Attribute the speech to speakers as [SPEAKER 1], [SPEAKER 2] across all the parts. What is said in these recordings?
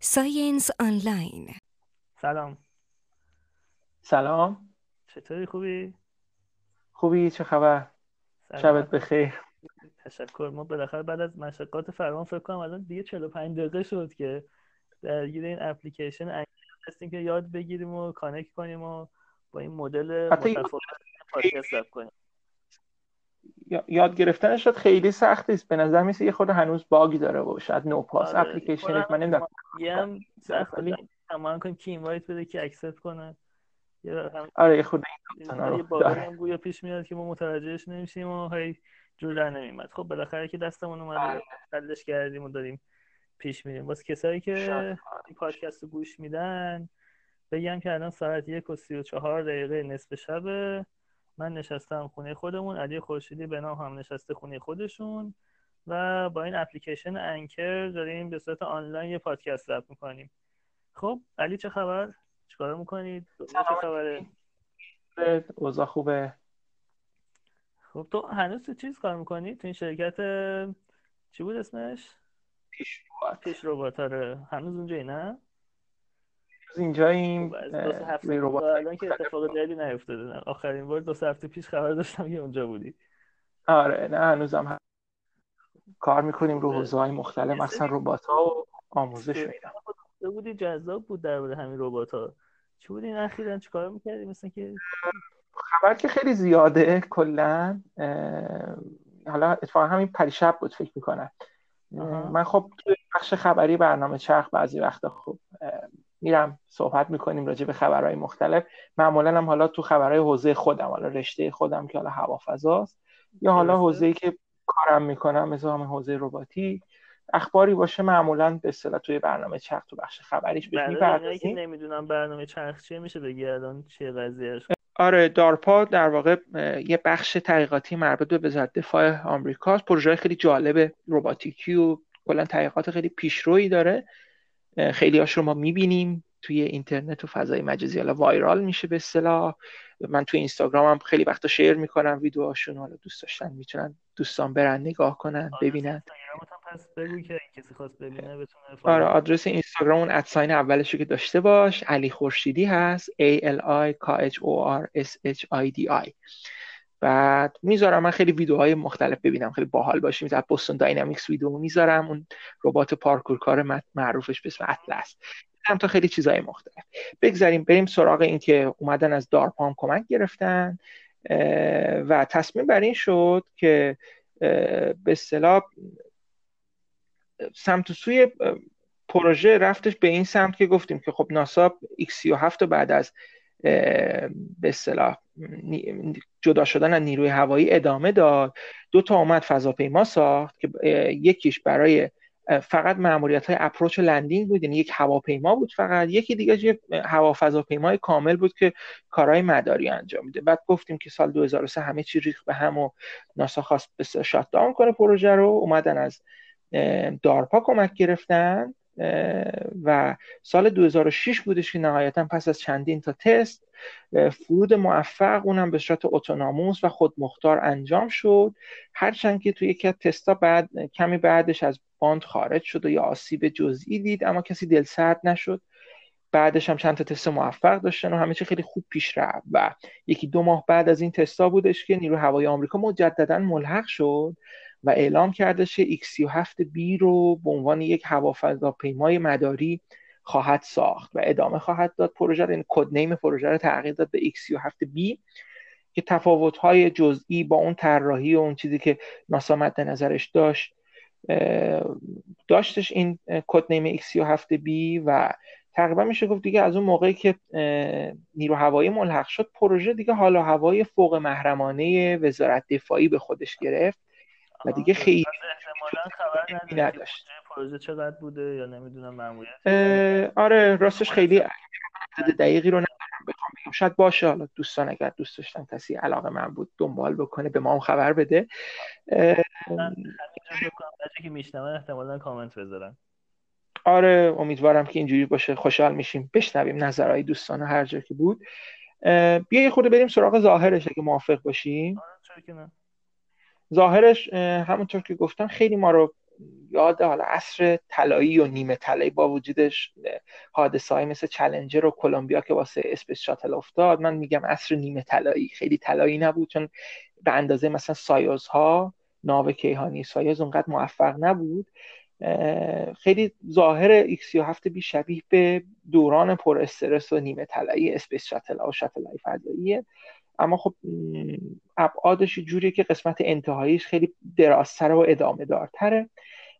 [SPEAKER 1] ساینس آنلاین
[SPEAKER 2] سلام.
[SPEAKER 3] سلام.
[SPEAKER 2] چطوری خوبی؟
[SPEAKER 3] خوبی چه خبر؟ شبت بخیر.
[SPEAKER 2] تشکر. ما بالاخره بعد از مشقات فراوان فکر کنم الان دیگه 45 دقیقه شد که درگیر این اپلیکیشن هستیم که یاد بگیریم و connect کنیم و با این مدل متفاوت پادکست کنیم.
[SPEAKER 3] یاد گرفتنش شد خیلی سخت است به نظر میرسه یه خرده هنوز bug ی داره و شاید نوپاست آره. اپلیکیشن من نمی‌دونم.
[SPEAKER 2] یه هم سخت تمام کنیم کی اینوایت بده کی اکسپت کنه.
[SPEAKER 3] آره یه خود
[SPEAKER 2] هم گویا پیش میاد که ما متوجهش نمیشیم و هی جور در نمیمد خب بالاخره که دستمون اومده آره. حلش کردیم و داریم پیش میریم. واسه کسایی که این پادکست رو گوش میدن بگم که الان ساعت یک و سی و چهار دقیقه نصف شبه. من نشستم خونه خودمون علی خورشیدی به نام هم نشسته خونه خودشون و با این اپلیکیشن انکر داریم به صورت آنلاین یه پادکست ضبط می‌کنیم. خب علی چه خبر؟ چیکار می‌کنید؟ چه خبره؟
[SPEAKER 3] اوضاع خوبه.
[SPEAKER 2] خب تو هنوز تو چیز کار می‌کنی؟ تو این شرکت چی بود اسمش؟
[SPEAKER 3] پیش
[SPEAKER 2] ربات. پیش ربات آره. هنوز اونجایی نه؟
[SPEAKER 3] اینجاییم
[SPEAKER 2] ربات الان که اتفاق جدی نیفتاده آخرین بار دو هفته پیش خبر داشتم که اونجا بودی.
[SPEAKER 3] آره نه هنوزم هم کار می‌کنیم رو حوزه های مختلف مثلا ربات ها و آموزش میدم.
[SPEAKER 2] بودی جذاب بود در مورد همین ربات ها چی بود این اخیرا چیکار می‌کردی؟ مثلا که
[SPEAKER 3] خبر که خیلی زیاده کلا حالا اتفاقا همین پریشب بود فکر می‌کنم. من خب توی بخش خبری برنامه چرخ بعضی وقتا خب میرم صحبت می‌کنیم راجع به خبرهای مختلف. معمولا هم حالا تو خبرهای حوزه خودم حالا رشته خودم که حالا هوافضاست یا حالا حوزه ای که کارم می‌کنم مثل همین حوزه رباتی. اخباری باشه معمولا به اصطلاح توی برنامه چرخ تو بخش خبریش بهش
[SPEAKER 2] می‌پردازیم. نمی‌دونم برنامه چرخ چیه میشه بگی الان چه قضیهش
[SPEAKER 3] آره دارپا در واقع یه بخش تحقیقاتی مربوط به وزارت دفاع آمریکاست. پروژه خیلی جالب رباتیکی و کلا تحقیقات خیلی پیشرویی داره. خیلی هاش رو ما می‌بینیم توی اینترنت و فضای مجازی. حالا وایرال میشه به اصطلاح. من توی اینستاگرامم خیلی وقتا شیر می‌کنم ویدیوهاشون حالا دوست داشتن می‌تونن دوستان برن نگاه کنن آره، ببینن.
[SPEAKER 2] پس بگو که کسی خواست ببینه بتونه
[SPEAKER 3] آره آدرس اینستاگرام اون ادساین اولشو که داشته باش. علی خورشیدی هست. A L I K H O R S H I D I. بعد می‌ذارم من خیلی ویدیوهای مختلف ببینم خیلی باحال باشه می‌ذارم بوستون داینامیکس ویدیو می‌ذارم اون ربات پارکور کار معروفش به اسم اطلس هم تا خیلی چیزهای مختلف. بگذاریم بریم سراغ این که اومدن از دارپام کمک گرفتن و تصمیم بر این شد که به اصطلاح سمت سوی پروژه رفتش به این سمت که گفتیم که خب ناسا X37 بعد از به اصطلاح جدا شدن از نیروی هوایی ادامه داد. دو تا اومد فضاپیما ساخت که یکیش برای فقط ماموریت های approach landing بود یعنی یک هواپیما بود فقط. یکی دیگه یه هوا فضاپیمای کامل بود که کارهای مداری انجام میده. بعد گفتیم که سال 2003 همه چی ریخ به هم و ناسا خواست shut down کنه پروژه رو. اومدن از دارپا کمک گرفتن. و سال 2006 بودش که نهایتا پس از چندین تا تست فرود موفق اونم به صورت اتوناموس و خودمختار انجام شد. هرچند که توی یکی از تستا بعد کمی بعدش از باند خارج شد و یا آسیب جزئی دید اما کسی دل سرد نشد. بعدش هم چند تا تست موفق داشتن و همه چی خیلی خوب پیش رفت. و یکی دو ماه بعد از این تستا بودش که نیرو هوایی آمریکا مجددا ملحق شد. و اعلام کردش که X37B رو به عنوان یک هوافضاپیمای مداری خواهد ساخت و ادامه خواهد داد. پروژه رو این کد نیم پروژه رو تغییر داد به X37B که تفاوت‌های جزئی با اون طراحی و اون چیزی که ناسا مد نظرش داشت داشتش این کد نیم X37B و تقریبا میشه گفت دیگه از اون موقعی که نیرو هوایی ملحق شد پروژه دیگه حالا هوای فوق محرمانه وزارت دفاعی به خودش گرفت. و دیگه خیلی
[SPEAKER 2] خبر نداشت. پروژه چقدر بوده یا نمی‌دونم معمولیت
[SPEAKER 3] آره راستش خیلی دقیقی رو ندارم. بخوام بگم شاید باشه حالا دوستان اگر دوست داشتن کسی علاقه من بود دنبال بکنه به ما هم خبر بده.
[SPEAKER 2] که میشنون احتمالا کامنت بذارن.
[SPEAKER 3] آره امیدوارم که اینجوری باشه. خوشحال میشیم. بشنویم نظرهای دوستان هر جا که بود. بیا یه خورده بریم سراغ ظاهرش اگه موافق باشیم.
[SPEAKER 2] آره،
[SPEAKER 3] ظاهرش همونطور که گفتم خیلی ما رو یاد حالا عصر طلایی و نیمه طلایی با وجودش حادثه های مثل چلنجر و کلمبیا که واسه Space Shuttle افتاد. من میگم عصر نیمه طلایی خیلی طلایی نبود چون به اندازه مثلا سایوز ها ناو کیهانی سایوز اونقدر موفق نبود. خیلی ظاهر X-37B شبیه به دوران پر استرس و نیمه طلایی Space Shuttle و شاتل های فضاییه اما خب ابعادش جوریه که قسمت انتهاییش خیلی درازتر و ادامه دارتره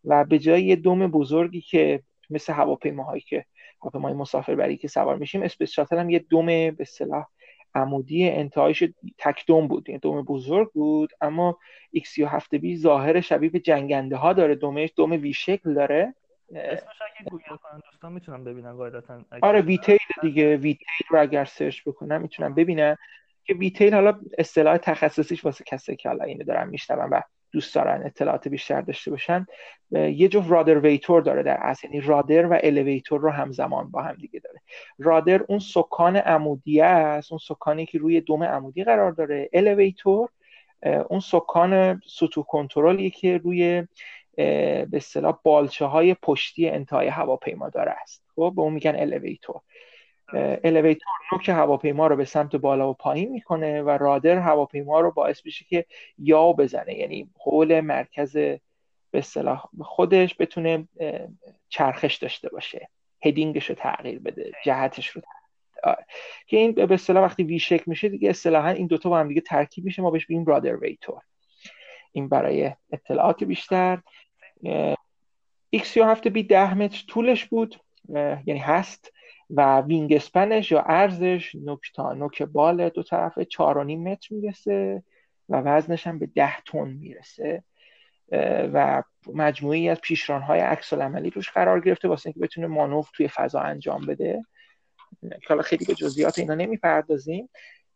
[SPEAKER 3] و به جای یه دم بزرگی که مثل هواپیماهایی که هواپیمای مسافربری که سوار میشیم Space Shuttle هم یه دم به اصطلاح عمودی انتهایش تک دم بود یعنی دم بزرگ بود اما X-37B ظاهر شبیه به جنگنده ها داره دمش دم V شکل داره.
[SPEAKER 2] اسمش اگه گوگل کنن دوستان می‌تونم ببینن قاعدتا
[SPEAKER 3] آره V-tail دیگه V-tail رو اگر سرچ بکنم می‌تونم ببینن. که V-tail حالا اصطلاح تخصصیش واسه کسی که حالا اینو دارن میشنون و دوست دارن اطلاعات بیشتر داشته باشن یه جفت ruddervator داره در اصل. یعنی rudder و elevator رو همزمان با هم دیگه داره. rudder اون سکان عمودی است اون سکانی که روی دم عمودی قرار داره. elevator اون سکان سطوح کنترلی که روی به اصطلاح بالچه های پشتی انتهای هواپیما داره است. خب به اون میگن elevator. الیویتور نوک هواپیما رو به سمت بالا و پایین می‌کنه و رادر هواپیما رو باعث میشه که یا بزنه. یعنی حول مرکز به اصطلاح خودش بتونه چرخش داشته باشه. هدینگش رو تغییر بده جهتش رو آره. که این به اصطلاح وقتی وی شکل میشه دیگه اصطلاحا این دوتا با هم دیگه ترکیب میشه. ما بهش بگیم رادر ویتور. این برای اطلاعات بیشتر. x هفته بی ده متر طولش بود. یعنی هست. و وینگ اسپنش یا ارزش نوک تا نوک بال دو طرفه چهار و نیم متر می‌رسه و وزنش هم به ده تن می‌رسه و مجموعی از پیشران های عکس عملی روش قرار گرفته واسه اینکه بتونه مانور توی فضا انجام بده. حالا خیلی به جزئیات اینا نمی‌پردازیم.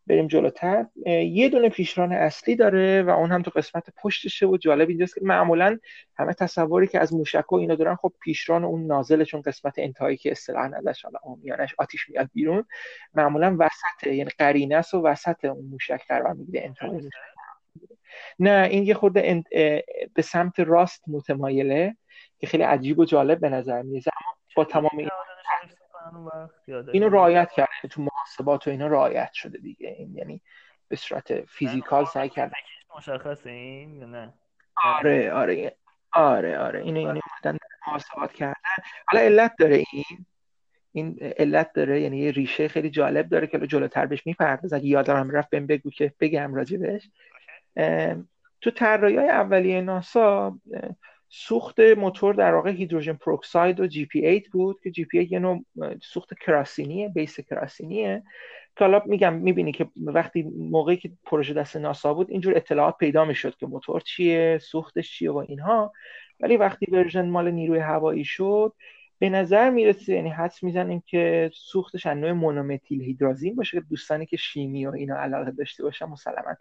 [SPEAKER 3] بریم جلوتر. یه دونه پیشران اصلی داره و اون هم تو قسمت پشتشه و جالب اینجاست که معمولا همه تصوری که از موشک و اینا دارن خب پیشران اون نازلشون قسمت انتهایی که اصطلاحا ازش حالا آمیانش آتیش میاد بیرون معمولا وسط یعنی قرینه است و وسط اون موشک قرار می‌گیره انتهایی نه این یه خورده به سمت راست متمایله که خیلی عجیب و جالب به نظر میاد با تمام این اینو رعایت کرده تو محاسبات و اینا رعایت شده دیگه. این یعنی به صورت فیزیکال سعی کرده.
[SPEAKER 2] مشخصه این یا نه؟
[SPEAKER 3] آره آره. آره آره. اینو یعنی اومدن محاسبات کردن حالا علت داره این. این علت داره یعنی یه ریشه خیلی جالب داره که جلوتر بهش میپرداز اگه یادم رفت بهم بگو که بگم راجبش تو طراحی های اولیه ناسا سوخت موتور در واقع hydrogen peroxide و JP 8 بود که JP 8 یه نوع سوخت kerosene یه base kerosene یه. که حالا میگم می‌بینی که وقتی موقعی که پروژه دست ناسا بود اینجور اطلاعات پیدا می‌شد که موتور چیه سوختش چیه و اینها. ولی وقتی ورژن مال نیروی هوایی شد به نظر می‌رسه یعنی حدس می‌زنیم که سوختش از نوع مونومتیل هیدرازین باشه که دوستانی که شیمی و اینا علاقه داشته باشن مسلما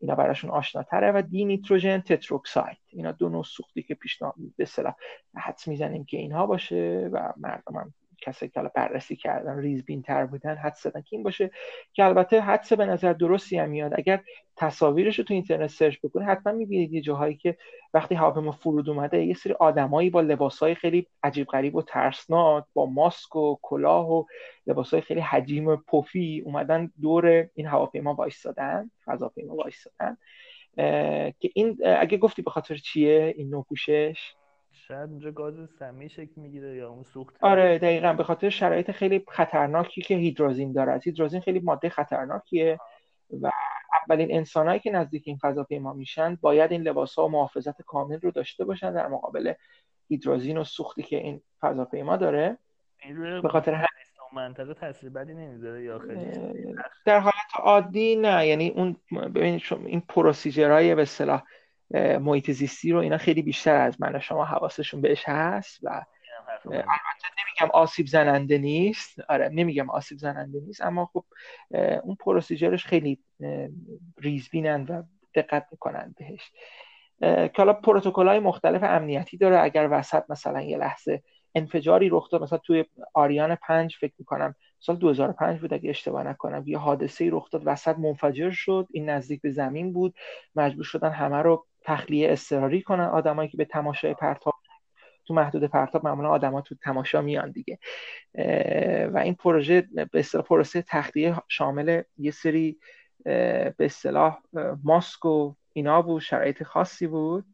[SPEAKER 3] اینا براشون آشناتره و دی نیتروژن تتروکساید. اینا دو نوع سوختی که پیشنهاد به اصطلاح حدس می‌زنیم که اینها باشه و مردم هم کسایی که بررسی کردن ریزبین تر بودن حدس زدن که این باشه که البته حدس به نظر درستی هم میاد. اگر تصاویرش رو تو اینترنت سرچ بکنید حتما می‌بینید یه جاهایی که وقتی هواپیما فرود اومده یه سری آدمایی با لباسهای خیلی عجیب غریب و ترسناک با ماسک و کلاه و لباسهای خیلی حجیم و پفی اومدن دور این هواپیما وایستادن فضاپیما وایستادن. که این اگه گفتی به خاطر چیه این نوع پوشش؟
[SPEAKER 2] شاید اونجا گاز سمی شکل می‌گیره یا اون سوخت
[SPEAKER 3] آره دقیقا. به خاطر شرایط خیلی خطرناکی که هیدروزین داره. هیدروزین خیلی ماده خطرناکیه و اولین انسانهایی که نزدیک این فضاپیما میشن باید این لباس ها و محافظت کامل رو داشته باشن در مقابل هیدروزین و سوختی که این فضاپیما داره.
[SPEAKER 2] به خاطر هم منطقه تاثیر بدی نمی‌ذاره یا خیلی
[SPEAKER 3] در حالت عادی نه. یعنی اون ببینید این پروسیجرهای به اصطلاح محیط زیستی رو اینا خیلی بیشتر از من و شما حواسشون بهش هست و البته نمیگم آسیب زننده نیست. آره نمیگم آسیب زننده نیست اما خب اون پروسیجرش خیلی ریزبینن و دقت می‌کنن بهش. که حالا پروتکل های مختلف امنیتی داره. اگر وسط مثلا یه لحظه انفجاری رخ داد مثلا توی آریان پنج فکر می‌کنم سال 2005 بود اگه اشتباه نکنم یه حادثه رخ داد وسط منفجر شد این نزدیک به زمین بود مجبور شدن همه رو تخلیه اضطراری کنن آدمایی که به تماشای پرتاب تو محدود پرتاب معمولا آدما تو تماشا میان دیگه. و این پروژه به اصطلاح پروسه تخلیه شامل یه سری به اصطلاح ماسک و اینا بود شرایط خاصی بود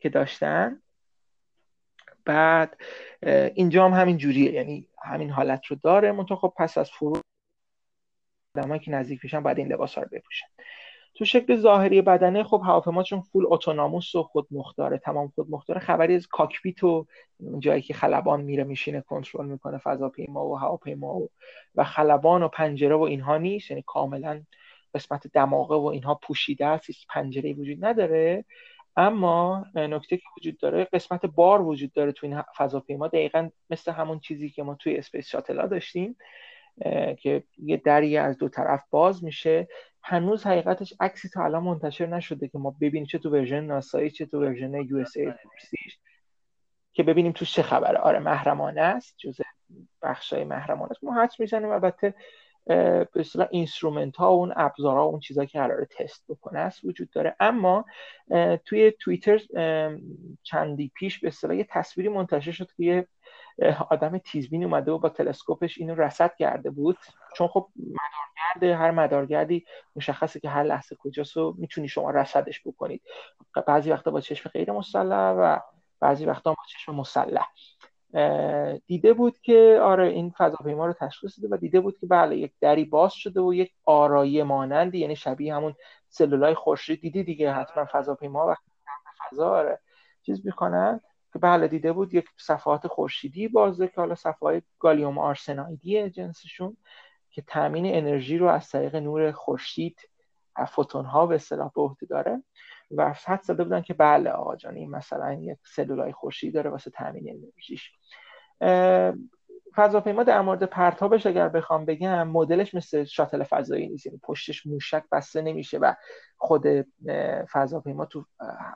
[SPEAKER 3] که داشتن. بعد اینجا هم همین جوریه یعنی همین حالت رو داره. منتها خب پس از فرو آدمایی که نزدیک میشن بعد این لباس رو بپوشن. تو شکل ظاهری بدنه خب هواپیما چون full autonomous و خود مختاره تمام خود مختاره خبری از cockpit و جایی که خلبان میره میشینه کنترل می‌کنه فضاپیما و هواپیما و و خلبان و پنجره و اینها نیست. یعنی کاملا قسمت دماغه و اینها پوشیده است. پنجره وجود نداره. اما نکته که وجود داره قسمت بار وجود داره تو این فضاپیما. دقیقا مثل همون چیزی که ما توی Space Shuttle ا داشتیم که یه دری از دو طرف باز میشه. هنوز حقیقتش عکسی تا الان منتشر نشده که ما ببینیم چه تو version ناسایی چه تو version USA که ببینیم تو چه خبره آره محرمانه است جزء بخشای محرمانه است. ما حدس می‌زنیم. البته به اصطلاح instrument ها و اون ابزارها اون چیزا که قرار تست بکنه است وجود داره. اما توی توییتر چندی پیش به اصطلاح یه تصویری منتشر شد که یه آدم تیزبین اومده و با تلسکوپش اینو رصد کرده بود. چون خب مدارگرد هر مدارگردی مشخصه که هر لحظه کجاست و می‌تونی شما رصدش بکنید. بعضی وقتا با چشم غیر مسلح و بعضی وقتا با چشم مسلح. دیده بود که آره این فضاپیما رو تشخیص داده و دیده بود که بله یک دری باز شده و یک آرایه مانندی یعنی شبیه همون سلولای خورشید. دیدی دیگه؟ حتما فضاپیما و فضا آره. چیز می‌کنن؟ که بله دیده بود یک صفحات خورشیدی بازه که حالا صفحات گالیوم آرسنایدی جنسشون که تامین انرژی رو از طریق نور خورشید فوتون ها به اصطلاح به عهده داره و حد زده بودن که بله آقا جان این مثلا یک سلولای خورشید داره واسه تامین انرژیش. فضاپیما در مورد پرتابش اگر بخوام بگم مدلش مثل شاتل فضایی نیست. یعنی پشتش موشک بسته نمیشه و خود فضاپیما تو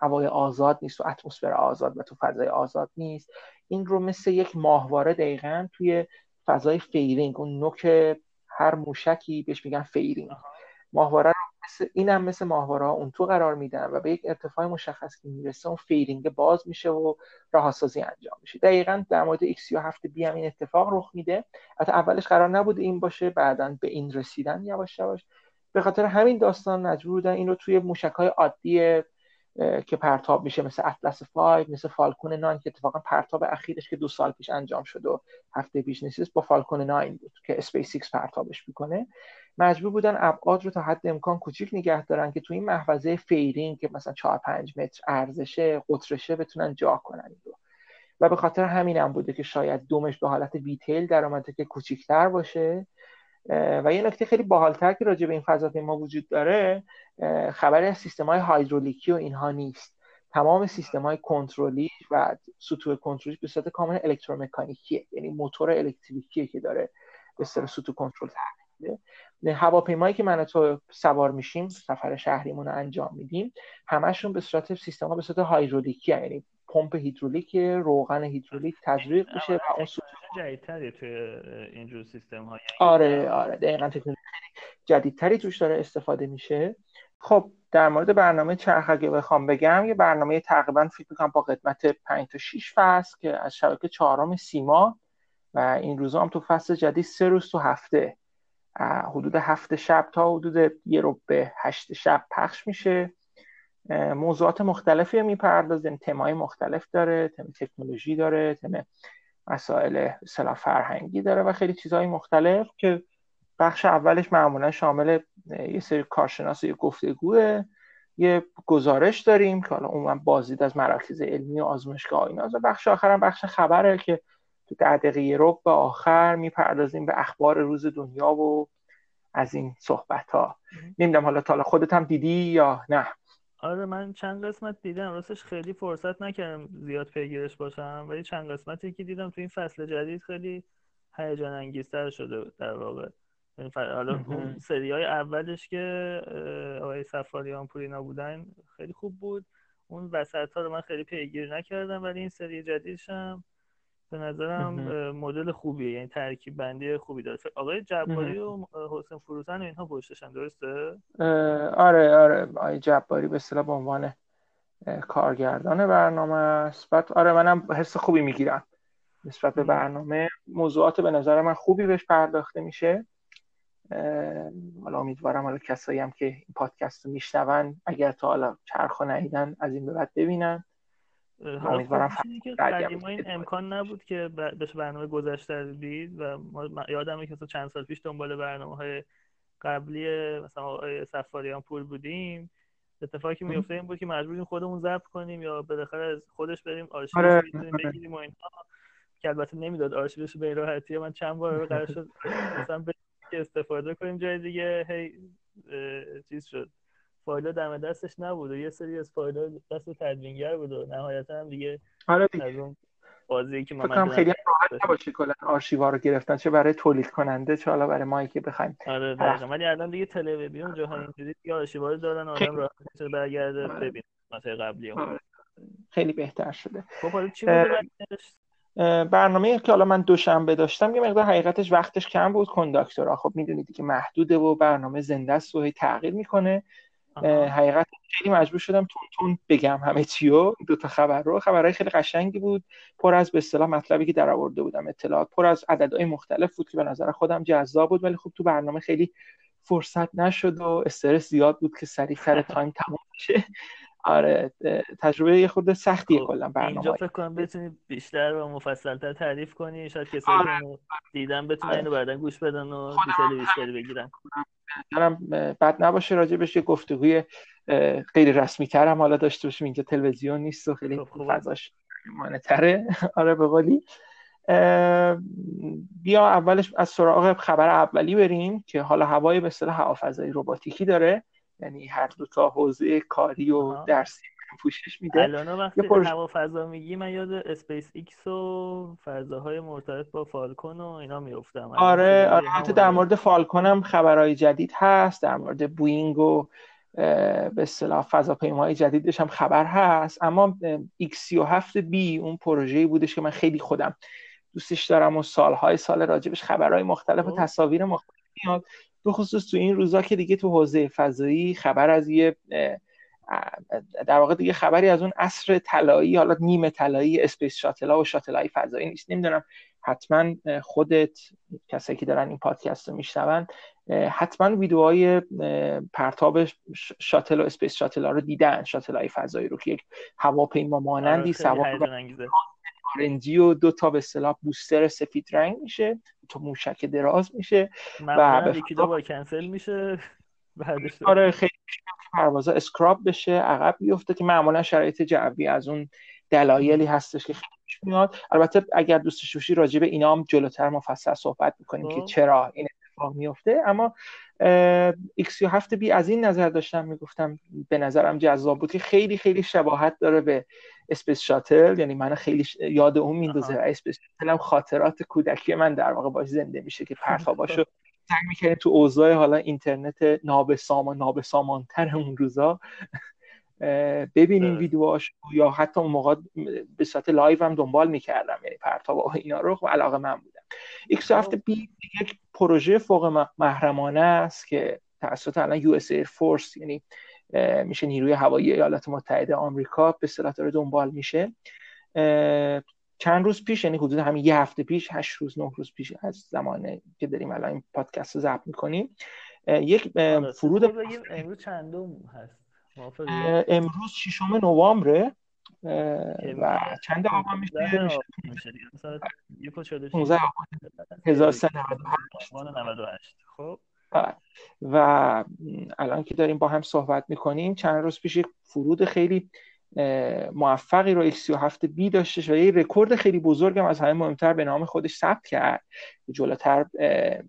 [SPEAKER 3] هوای آزاد نیست و اتمسفر آزاد و تو فضای آزاد نیست. این رو مثل یک ماهواره دقیقا توی فضای fairing اون نوک هر موشکی بهش میگن fairing ماهواره مثل این هم مثل ماهواره ها اون تو قرار میدن و به یک ارتفاع مشخص که می‌رسه اون fairing باز میشه و رهاسازی انجام میشه. دقیقا در مورد X37 B هم این اتفاق رخ میده. حتی اولش قرار نبود این باشه بعدا به این رسیدن یواش یواش. به خاطر همین داستان مجبور بودن این رو توی موشک های عادی که پرتاب میشه مثل اطلس 5 مثل فالکون 9 که اتفاقا پرتاب اخیرش که دو سال پیش انجام شد و هفته پیش نیست با فالکون 9 بود که اسپیس ایکس پرتابش می‌کنه. مجبور بودن ابعاد رو تا حد امکان کوچیک نگه دارن که تو این محفظه fairing که مثلا 4 5 متر عرضشه قطرشه بتونن جا کنن رو و به خاطر همین هم بوده که شاید دمش به حالت V-tail در آمده که کوچیکتر باشه. و یه نکته خیلی باحالتر که راجع به این فضاپیما وجود داره خبری از سیستم های هایدرولیکی و اینها نیست. تمام سیستم های کنترلی و سطوح کنترلی به صورت کامل الکترومکانیکیه یعنی موتور الکتریکیه که داره به صورت سطوح کنترل هواپیمایی که من تو سوار میشیم سفر شهریمون رو انجام میدیم همشون به صورت سیستم ها به صورت هایدرولیکی یعنی پمپ هیدرولیک روغن هیدرولیک تزریق میشه و اون
[SPEAKER 2] جدیدتری توی اینجور سیستم های
[SPEAKER 3] آره آره. دقیقا تکنولوژی جدیدتری توش داره استفاده میشه. خب در مورد برنامه چرخ اگه بخوام بگم یه برنامه تقریبا فکر می‌کنم با قدمت 5 تا 6 فصل که از شبکه چهارم سیما و این روزا هم تو فصل جدید سه روز تو هفته. حدود هفت شب تا حدود یه رو به هشت شب پخش میشه. موضوعات مختلفی می‌پردازه یعنی تمای مختلف داره تم تکنولوژی داره تم مسائل اصطلاح فرهنگی داره و خیلی چیزهای مختلف که بخش اولش معمولا شامل یه سری کارشناس یه گفتگوه. یه گزارش داریم که حالا عموما بازدید از مراکز علمی و آزمایشگاه اینا و بخش آخر هم بخش خبره که تو ده دقیقه رو به آخر می‌پردازیم به اخبار روز دنیا و از این صحبت ها نمی‌دونم حالا تا خودت هم دیدی یا نه.
[SPEAKER 2] آره من چند قسمت دیدم راستش خیلی فرصت نکردم زیاد پیگیرش باشم ولی چند قسمتی که دیدم تو این فصل جدید خیلی هیجان انگیزتر شده در واقع. حالا اون سری های اولش که آقای سفاریان پورینا بودن خیلی خوب بود. اون وسط ها رو من خیلی پیگیر نکردم ولی این سری جدیدش هم به نظرم مدل خوبیه یعنی ترکیب بندی خوبی داره. آقای جباری و حسین فروزن و اینها پشتشن درسته؟
[SPEAKER 3] آره آره. آقای جباری به اصطلاح به عنوان کارگردان برنامه است. بعد آره منم حس خوبی می‌گیرم نسبت به برنامه. موضوعات به نظر من خوبی بهش پرداخته میشه. حالا امیدوارم حالا کسایی هم که این پادکست رو میشنون اگر تا حالا چرخ نیدن از این به بعد ببینن.
[SPEAKER 2] امیدوارم خب این امکان نبود که بهش برنامه گذشته دید و ما یادمه که چند سال پیش دنبال برنامه های قبلی مثلا آقای سفاریان پور بودیم. اتفاقی که میفته این بود که مجبوریم خودمون ضبط کنیم یا بالاخره از خودش بریم آرشیوش آره. بگیریم و اینها. که البته نمی‌داد آرشیوش به راحتی. من چند بار قرار شد مثلا که استفاده کنیم جای دیگه. هی چیز شد. فایل دم دستش نبود و یه سری از فایل دست تدوینگر بود و نهایتا هم دیگه
[SPEAKER 3] آره دیگه. از اون
[SPEAKER 2] بازی که من
[SPEAKER 3] خیلی راحت نباشه کلا آرشیوا رو گرفتن. چه برای تولید کننده چه حالا برای ما که بخوایم.
[SPEAKER 2] آره دقیقاً. ولی الان دیگه تلویزیون جاهای اینجوری دیگه آرشیوا رو دارن. آدم راحت میشه برگرده آره. ببینه مثلا قبلی آره.
[SPEAKER 3] خیلی بهتر شده.
[SPEAKER 2] خب حالا چی
[SPEAKER 3] برنامه که حالا من دوشنبه داشتم یه مقدار حقیقتش وقتش کم بود. کنداکتورا خب می‌دونید که محدوده و برنامه زنده است و تغییر می‌کنه. حقیقت خیلی مجبور شدم تون تون بگم همه چیو. دو تا خبر رو. خبرهای خیلی قشنگی بود. پر از به اصطلاح مطلبی که در آورده بودم اطلاعات پر از عددهای مختلف بود که به نظر خودم جذاب بود ولی خب تو برنامه خیلی فرصت نشد و استرس زیاد بود که سریعتر time تموم بشه. آره تجربه یه خورده سختی خب کلا برنامه
[SPEAKER 2] اینجا فکر کنم بتونی بیشتر و مفصلتر تعریف کنی شاید کسایی آره. دیدن بتونن اینو بعدا گوش بدن و detail بیشتری بگیرن.
[SPEAKER 3] نظرم بد نباشه راجع بهش یه گفتگوی غیر رسمی ترم حالا داشته باشیم اینجا تلویزیون نیست و خیلی خب، فضاش تره آره به قولی. بیا اولش از سراغ خبر اولی بریم که حالا هوای به اصطلاح هوافضایی رباتیکی داره. یعنی هر دو تا حوزه کاری و درسی پوشش میده.
[SPEAKER 2] الان وقتی پروژ... هوافضا میگی من یاد اسپیس ایکس و فضاهای مرتبط با فالکون و اینا میفتم
[SPEAKER 3] آره آره حتی در مورد فالکون هم خبرهای جدید هست در مورد بوینگ و به اصطلاح فضاپیماهای جدیدش هم خبر هست. اما X37 B اون پروژه‌ای بودش که من خیلی خودم دوستش دارم و سالهای سال راجبش خبرهای مختلف و خب. تصاویر مختلف میاد. به خصوص تو این روزا که دیگه تو حوزه فضایی خبر از یه در واقع دیگه خبری از اون عصر طلایی حالا نیمه طلایی space shuttle و شاتل های فضایی نیست. نمی‌دونم حتما خودت کسایی که دارن این پادکست رو میشنون حتما ویدیوهای پرتاب شاتل و space shuttle ها رو دیدن شاتل های فضایی رو که یک هواپیما مانندی آره، سوار آرنجی و دو تا به اصطلاح بوستر سفید رنگ میشه تو موشک دراز میشه
[SPEAKER 2] و یکی دو بار کنسل میشه بعدش
[SPEAKER 3] آره خیلی پروازا اسکراب بشه عقب بیفته که معمولا شرایط جوی از اون دلایلی هستش که میاد. البته اگر دوست باشی راجع به اینا هم جلوتر مفصل صحبت می‌کنیم که خب. چرا این اتفاق میفته اما X37 B از این نظر داشتم می‌گفتم به نظرم جذاب بود که خیلی خیلی شباهت داره به space shuttle. یعنی من خیلی یاد اون میندازه. space shuttle هم خاطرات کودکی من در واقع باش زنده میشه که پرتاباشو سعی می‌کنه تو اوضاع حالا اینترنت نابسامان و نابسامانتر اون روزا. ببینیم ویدیوهاش یا حتی اون موقع به صورت live هم دنبال می‌کردم یعنی پرتاب و اینا رو خب علاقه من بودم. X37 B یک پروژه فوق محرمانه است که توسط الان US Air Force یعنی میشه نیروی هوایی ایالات متحده آمریکا به اصطلاح داره دنبال میشه. چند روز پیش یعنی حدود همین یه هفته پیش هشت روز نه روز پیش از زمانی که داریم الان این پادکست رو ضبط می‌کنیم یک آره، فرود
[SPEAKER 2] امروز چندم هست؟
[SPEAKER 3] امروز ششم نوامبره و چند آبان میشه؟ میشه 1398 خب. و الان که داریم با هم صحبت می‌کنیم چند روز پیش فرود خیلی موفقی رو X37 B داشتش و یه رکورد خیلی بزرگم از همه مهمتر به نام خودش ثبت کرد. جلوتر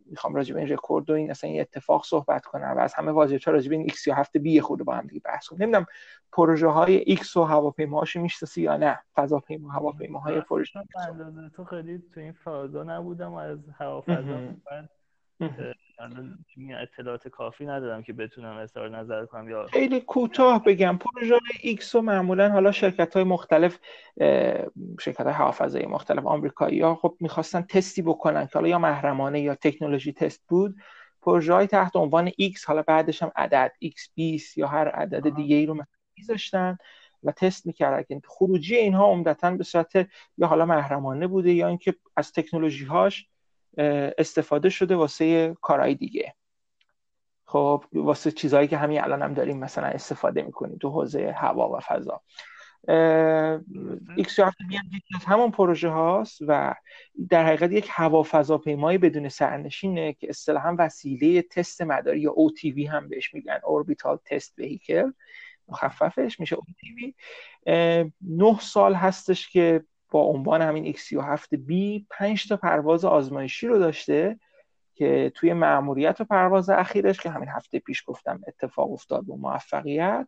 [SPEAKER 3] می‌خوام راجع به این رکورد و این اصلا این اتفاق صحبت کنم و از همه واجبتر راجع به این X37 B خود با هم دیگه بحث کنم نمی‌دونم پروژه های X و هواپیماهاش می‌شناسی یا نه؟ فضاپیما هواپیماهای پروژه.
[SPEAKER 2] تو خیلی تو این فضا نبودم از هوافضا اطلاعات کافی ندارم که بتونم اظهار نظر کنم یا
[SPEAKER 3] خیلی کوتاه بگم. پروژه X و معمولا حالا شرکت های مختلف شرکت های هوافضایی مختلف آمریکایی ها خب می‌خواستن تستی بکنن که حالا یا محرمانه یا تکنولوژی تست بود. پروژه های تحت عنوان X حالا بعدش هم عدد X20 یا هر عدد دیگه ای رو میذاشتن و تست می‌کردن که خروجی اینها عمدتا به صورت یا حالا محرمانه بوده یا اینکه از تکنولوژی هاش استفاده شده واسه کارهای دیگه. خب واسه چیزهایی که همین الان هم داریم مثلا استفاده می‌کنیم تو حوزه هوا و فضا. X یکی از همون پروژه هاست و در حقیقت یک هوا فضاپیمایی بدون سرنشینه که اصطلاحا وسیله تست مداری یا OTV هم بهش میگن Orbital Test Vehicle مخففش میشه OTV نه سال هستش که با عنوان همین X37B پنج تا پرواز آزمایشی رو داشته که توی معموریت و پرواز اخیرش که همین هفته پیش گفتم اتفاق افتاد با موفقیت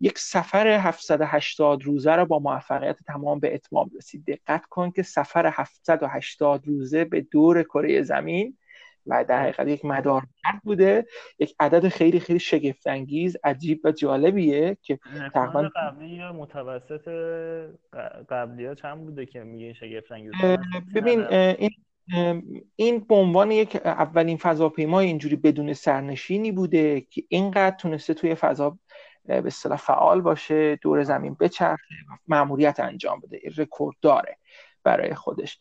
[SPEAKER 3] یک سفر 780 روزه رو با موفقیت تمام به اتمام رسید. دقت کن که سفر 780 روزه به دور کره زمین و در حقیقت یک مدار بوده. یک عدد خیلی خیلی شگفت انگیز عجیب و جالبیه که
[SPEAKER 2] تقریبا قبلی یا متوسط قبلی ها چند بوده که میگه شگفت انگیز
[SPEAKER 3] ببین این این به عنوان یک اولین فضاپیمای اینجوری بدون سرنشینی بوده که اینقدر تونسته توی فضا به اصطلاح فعال باشه دور زمین بچرخه مأموریت انجام بده رکورد داره برای خودش.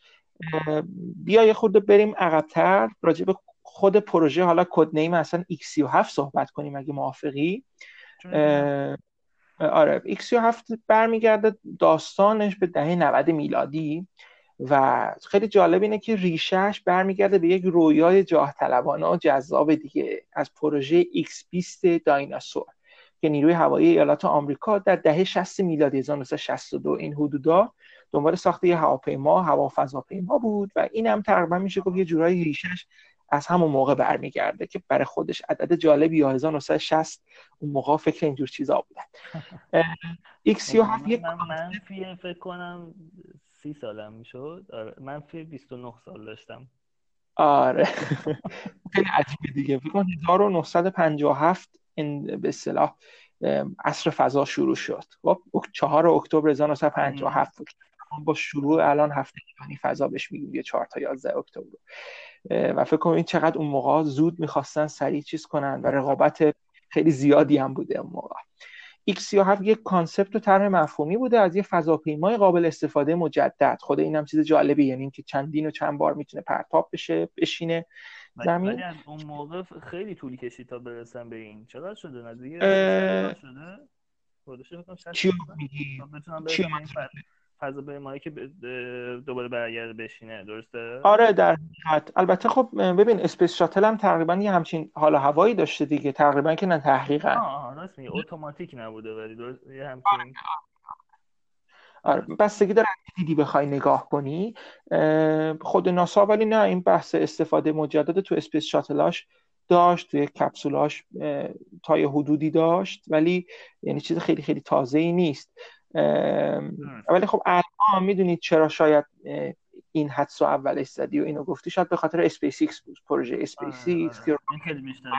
[SPEAKER 3] بیا یه خورده بریم عقبتر راجع به خود پروژه. حالا کد نیم اصلا X37 صحبت کنیم اگه موافقی. آره X37 برمیگرده داستانش به دهه 90 میلادی و خیلی جالب اینه که ریشهش برمیگرده به یک رویای جاه طلبانه و جذاب دیگه از پروژه X20 دایناسور که نیروی هوایی ایالات آمریکا در دهه 60 میلادی 1962 این حدودا دنبال ساخت یه هواپیما هوا فضاپیما بود و این هم تقریبا میشه گفت یه جورایی ریشش از همون موقع برمیگرده که برای خودش عدد جالبی 1960 اون موقع فکر اینجور چیزا بودن.
[SPEAKER 2] X37 یک منفی فکر کنم سی سالم می‌شد. آره منفی 29 سال داشتم.
[SPEAKER 3] آره. خیلی عجیبه دیگه. فکر 1957 این به اصطلاح عصر فضا شروع شد. خب 4 اکتبر 1957 با شروع الان هفته جهانی فضا بهش میگیم یه 4 تا 11 اکتبر. و فکر کنم این چقدر اون موقع زود می‌خواستن سریع چیز کنن و رقابت خیلی زیادی هم بوده اون موقع. X37 یک کانسپت و طرح مفهومی بوده از یه فضاپیمای قابل استفاده مجدد. خود این هم چیز جالبی یعنی اینکه چندین و چند بار می‌تونه پرتاب بشه بشینه
[SPEAKER 2] زمین. ولی اون موقع خیلی طول کشید تا برسن به این. چقدر شده؟ نزدیک شده؟
[SPEAKER 3] چی میگی؟ چی
[SPEAKER 2] فضاپیمایی که دوباره برگرده بشینه. درسته؟
[SPEAKER 3] آره در حقیقت. البته خب ببین space shuttle هم تقریبا یه همچین حال هوایی داشته دیگه. تقریبا که نه تحقیقا.
[SPEAKER 2] آه راست میگه اتوماتیک نبوده ولی درست یه همچین.
[SPEAKER 3] آره بستگی داره دیدی بخوای نگاه کنی. خود ناسا ولی نه این بحث استفاده مجدد تو space shuttle اش داشت توی کپسولاش تا یه حدودی داشت ولی یعنی چیز خیلی خیلی تازه ای نیست. ولی خب الان می‌دونید چرا شاید این حدس اولش زدی و اینو گفتی؟ شاید به خاطر اسپیس ایکس بود پروژه اسپیس ایکس که
[SPEAKER 2] خیلی بیشتر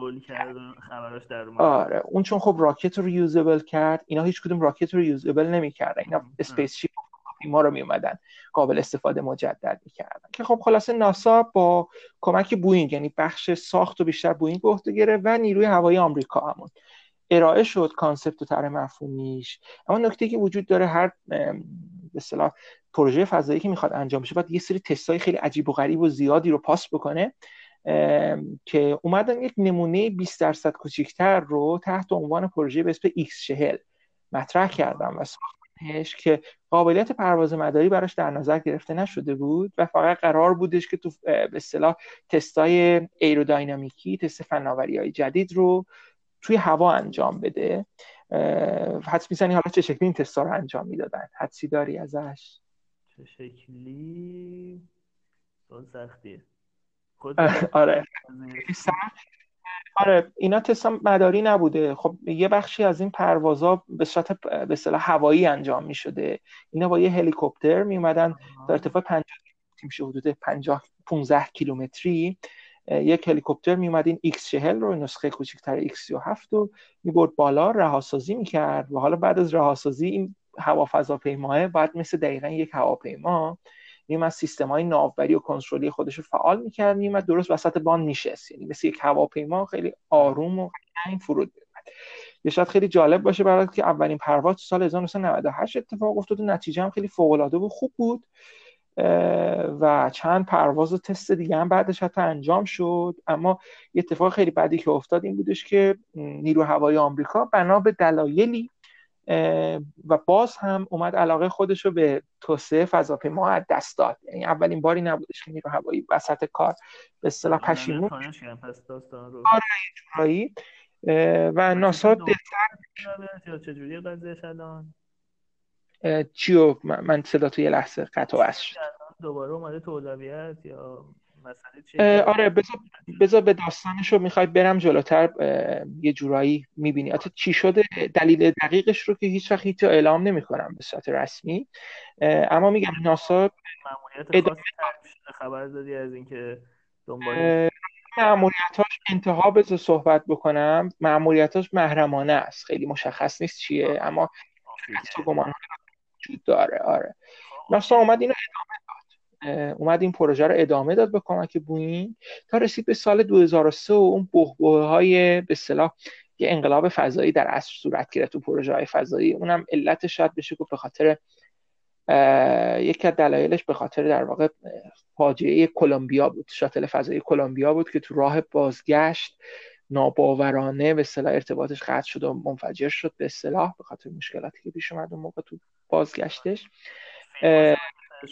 [SPEAKER 2] گل کرد خبرش در
[SPEAKER 3] آره اون چون خب راکت reusable کرد اینا هیچ کدوم راکت reusable نمی‌کردن. اینا spaceship ما رو میومدن قابل استفاده مجدد می‌کردن. که خب خلاصه ناسا با کمک بوینگ یعنی بخش ساخت و بیشتر بوینگ به عهده گرفت و نیروی هوایی آمریکا همون ارائه شد کانسپت و طرح مفهومیش. اما نکته که وجود داره هر به اصطلاح پروژه فضایی که می‌خواد انجام بشه باید یه سری تستای خیلی عجیب و غریب و زیادی رو پاس بکنه که اومدن یک نمونه 20 درصد کوچیکتر رو تحت عنوان پروژه به اسم X40 مطرح کردم و ساختنش که قابلیت پرواز مداری براش در نظر گرفته نشده بود و فقط قرار بودش که تو به اصطلاح تستای ایرودینامیکی تست فناوری های جدید رو توی هوا انجام بده. حدس می‌زنی حالا چه شکلی این تستا رو انجام می‌دادن؟ حدسی داری ازش؟
[SPEAKER 2] چه شکلی؟ سختیه.
[SPEAKER 3] خود آره. آره اینا تست مداری نبوده. خب یه بخشی از این پروازا به صورت به اصطلاح هوایی انجام می شده اینا با یه هلیکوپتر می اومدن در ارتفاع 50 میشه حدود 50 15 کیلومتری. یک هلیکوپتر می اومد این X40 رو نسخه کوچکتر X37 رو می برد بالا رهاسازی می‌کرد و حالا بعد از رهاسازی این هوا فضاپیماه باید مثل دقیقا یک هواپیما از سیستم های ناوبری و کنترلی خودش رو فعال می‌کرد میومد درست وسط بان میشست. یعنی مثل یک هواپیما خیلی آروم و این فرود میومد یه شاید خیلی جالب باشه برای که اولین پرواز سال 1998 اتفاق افتاد و نتیجه هم خیلی فوق العاده و خوب بود. و چند پرواز و تست دیگه هم بعدش حتی انجام شد. اما یه اتفاق خیلی بدی که افتاد این بودش که نیرو هوایی آمریکا بنا به دلایلی و باز هم اومد علاقه خودش رو به توسعه فضاپیما از دست داد. یعنی اولین باری نبودش که نیرو هوایی وسط کار به اصطلاح پشیمون آره و ناسا
[SPEAKER 2] دلتر چجوری الان
[SPEAKER 3] چیو من صدا تو یه لحظه قطع و
[SPEAKER 2] دوباره اومده تو اولویت یا
[SPEAKER 3] آره بذار به داستانش رو می‌خوای برم جلوتر یه جورایی می‌بینی. آتا چی شده؟ دلیل دقیقش رو که هیچ وقت هیچ اعلام نمی‌کنم به صورت رسمی. اما میگم ناسا
[SPEAKER 2] ادامه خبر دادی از اینکه
[SPEAKER 3] دنبال معمولیتاش انتها بذار صحبت بکنم. معمولیتاش محرمانه است. خیلی مشخص نیست چیه اما گمان وجود داره آره. ناسا اومد اینو ادامه اومد این پروژه رو ادامه داد به کمک بوین تا رسید به سال 2003 و اون بحبوه های به صلاح یه انقلاب فضایی در اصل صورت گرفت تو پروژه های فضایی. اونم علتش شاید بشه گفت به خاطر یکی از دلایلش به خاطر در واقع فاجعه کلمبیا بود. شاتل فضایی کلمبیا بود که تو راه بازگشت ناباورانه به اصطلاح ارتباطش قطع شد و منفجر شد به اصطلاح به خاطر مشکلاتی که پیش اومد اون موقع تو بازگشتش.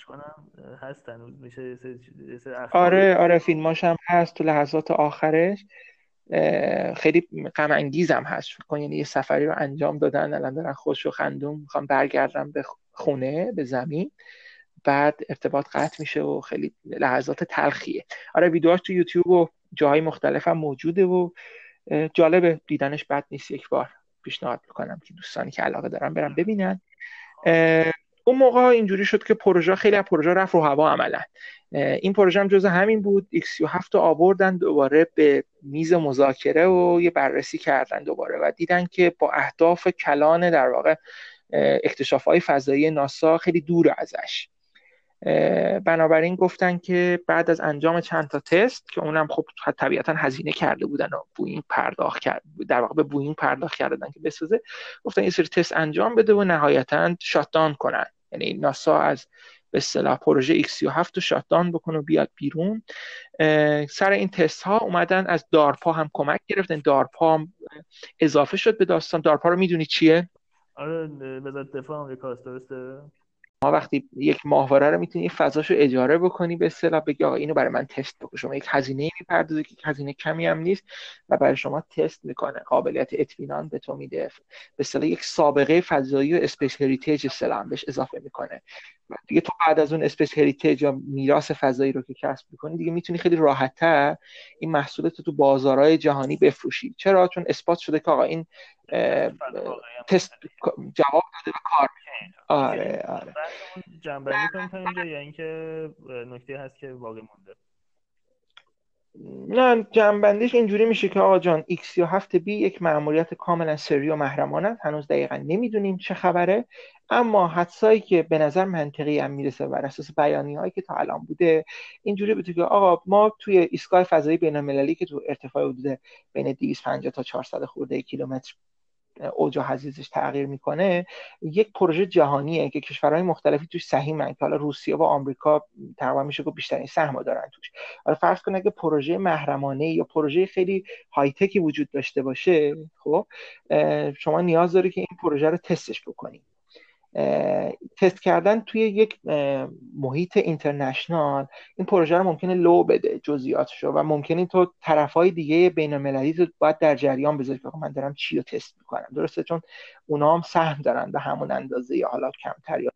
[SPEAKER 2] کنم هست هنوز میشه
[SPEAKER 3] آره آره فیلماش هم هست تو لحظات آخرش. خیلی غم انگیزم هست. کن یعنی یه سفری رو انجام دادن الان دارن خوش و خندون می‌خوام برگردم به خونه به زمین. بعد ارتباط قطع میشه و خیلی لحظات تلخیه. آره ویدیوهاش تو یوتیوب و جاهای مختلف هم موجوده و جالبه. دیدنش بد نیست یک بار پیشنهاد می‌کنم که دوستانی که علاقه دارن برن ببینن. اون موقع اینجوری شد که پروژه خیلی از پروژه رفت رو هوا عملا. این پروژه هم جز همین بود. X37 رو آوردن دوباره به میز مذاکره و یه بررسی کردن دوباره و دیدن که با اهداف کلان در واقع اکتشاف های فضایی ناسا خیلی دور ازش. بنابراین گفتن که بعد از انجام چند تا تست که اونم خب طبیعتا هزینه کرده بودن و بوینگ پرداخت کرد در واقع به بوینگ پرداخت کردن که بسازه گفتن یه سری تست انجام بده و نهایتا shut down کنن. یعنی ناسا از به اصطلاح پروژه X37 رو shut down بکنه و بیاد بیرون. سر این تست ها اومدن از دارپا هم کمک گرفتن. دارپا هم اضافه شد به داستان. دارپا رو می‌دونی چیه؟
[SPEAKER 2] آره وزارت دفاع آمریکاست درسته؟
[SPEAKER 3] ما وقتی یک ماهواره رو می‌تونی فضاشو اجاره بکنی به اصطلاح بگی آقا اینو برای من تست بکن. شما یک هزینه می‌پردازی که هزینه کمی هم نیست و برای شما تست می‌کنه. قابلیت اطمینان به تو میده. به اصطلاح یک سابقه فضایی و space heritage اصطلاح بهش اضافه می‌کنه. دیگه تو بعد از اون space heritage یا میراث فضایی رو که کسب می‌کنی دیگه می‌تونی خیلی راحتتر این محصولات تو بازارهای جهانی بفروشی. چرا؟ چون اثبات شده که آقا این تست جواب داده و کار. آره آره.
[SPEAKER 2] جنبندی کنیم تا اینجا یا اینکه نکته هست که باقی مونده.
[SPEAKER 3] نه جنبندیش اینجوری میشه که آقا جان X یا هفته بی یک معمولیت کاملا سری و محرمانه هنوز دقیقا نمی‌دونیم چه خبره. اما حدسایی که به نظر منطقی هم می‌رسه بر اساس بیانی هایی که تا الان بوده اینجوری بوده که آقا ما توی ایستگاه فضایی بین المللی که تو ارتفاع حدود بین 250 تا 400 خورده کیلومتر اوج و حزیزش تغییر می‌کنه یک پروژه جهانیه که کشورهای مختلفی توش سهیمن که حالا روسیه و آمریکا تقریبا میشه که بیشترین سهم دارن توش. حالا فرض کن اگه پروژه محرمانه یا پروژه خیلی های تکی وجود داشته باشه خب شما نیاز داری که این پروژه رو تستش بکنی. تست کردن توی یک محیط اینترنشنال این پروژه رو ممکنه لو بده جزئیاتشو و ممکنه تو طرفای دیگه بین المللی رو باید در جریان بذاری که من دارم چی رو تست می‌کنم. درسته؟ چون اونا هم سهم دارن به همون اندازه یا حالا کمتر یا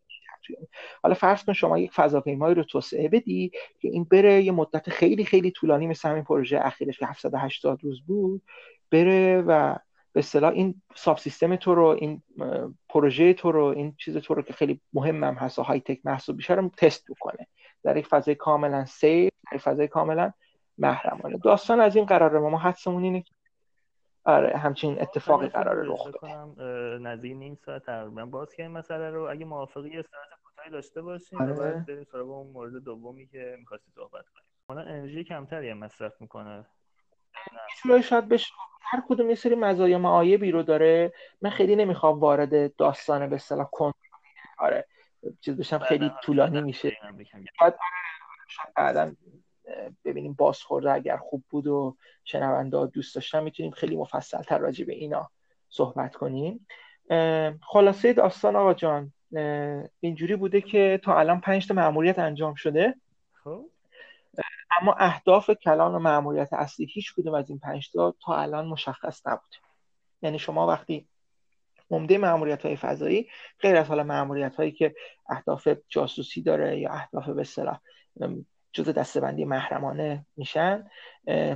[SPEAKER 3] حالا فرض کن شما یک فضاپیمایی رو توسعه بدی که این بره یه مدت خیلی خیلی طولانی مثل همین پروژه اخیرش که 780 روز بود بره و به اصطلاح این ساب سیستم تو رو این پروژه تو رو این چیز تو رو که خیلی مهمم هست و های تک محسوب میشه رو تست بکنه. در یک فضای کاملا سیف در یک فضای کاملا محرمانه. داستان از این قراره. ما, ما حدسمون اینه آره همچین اتفاقی قراره رخ بده.
[SPEAKER 2] نزدیک نیم ساعت تقریبا. باز کنیم مسئله رو اگه موافقی یه ساعت کوتاهی داشته باشیم آره. بعد بریم سراغ اون مورد دومی که می‌خواستی صحبت کنیم. حالا انرژی کمتری هم مصرف می‌کنه.
[SPEAKER 3] می‌تونه شاید بشه هر کدوم یه سری مزایا معایبی رو داره. من خیلی نمی‌خوام وارد داستان به اصطلاح کن آره چیز بشم خیلی طولانی میشه. بعد بعدا ببینیم بازخورده اگر خوب بود و شنونده دوست داشتن می‌تونیم خیلی مفصل تر راجع به اینا صحبت کنیم. خلاصه داستان آقا جان اینجوری بوده که تا الان پنج تا مأموریت انجام شده. خب. اما اهداف کلان و مأموریت اصلی هیچ کدوم از این پنج تا تا الان مشخص نبود. یعنی شما وقتی عمده مأموریت های فضایی غیر از حالا مأموریت هایی که اهداف جاسوسی داره یا اهداف به اصطلاح جز دستبندی محرمانه میشن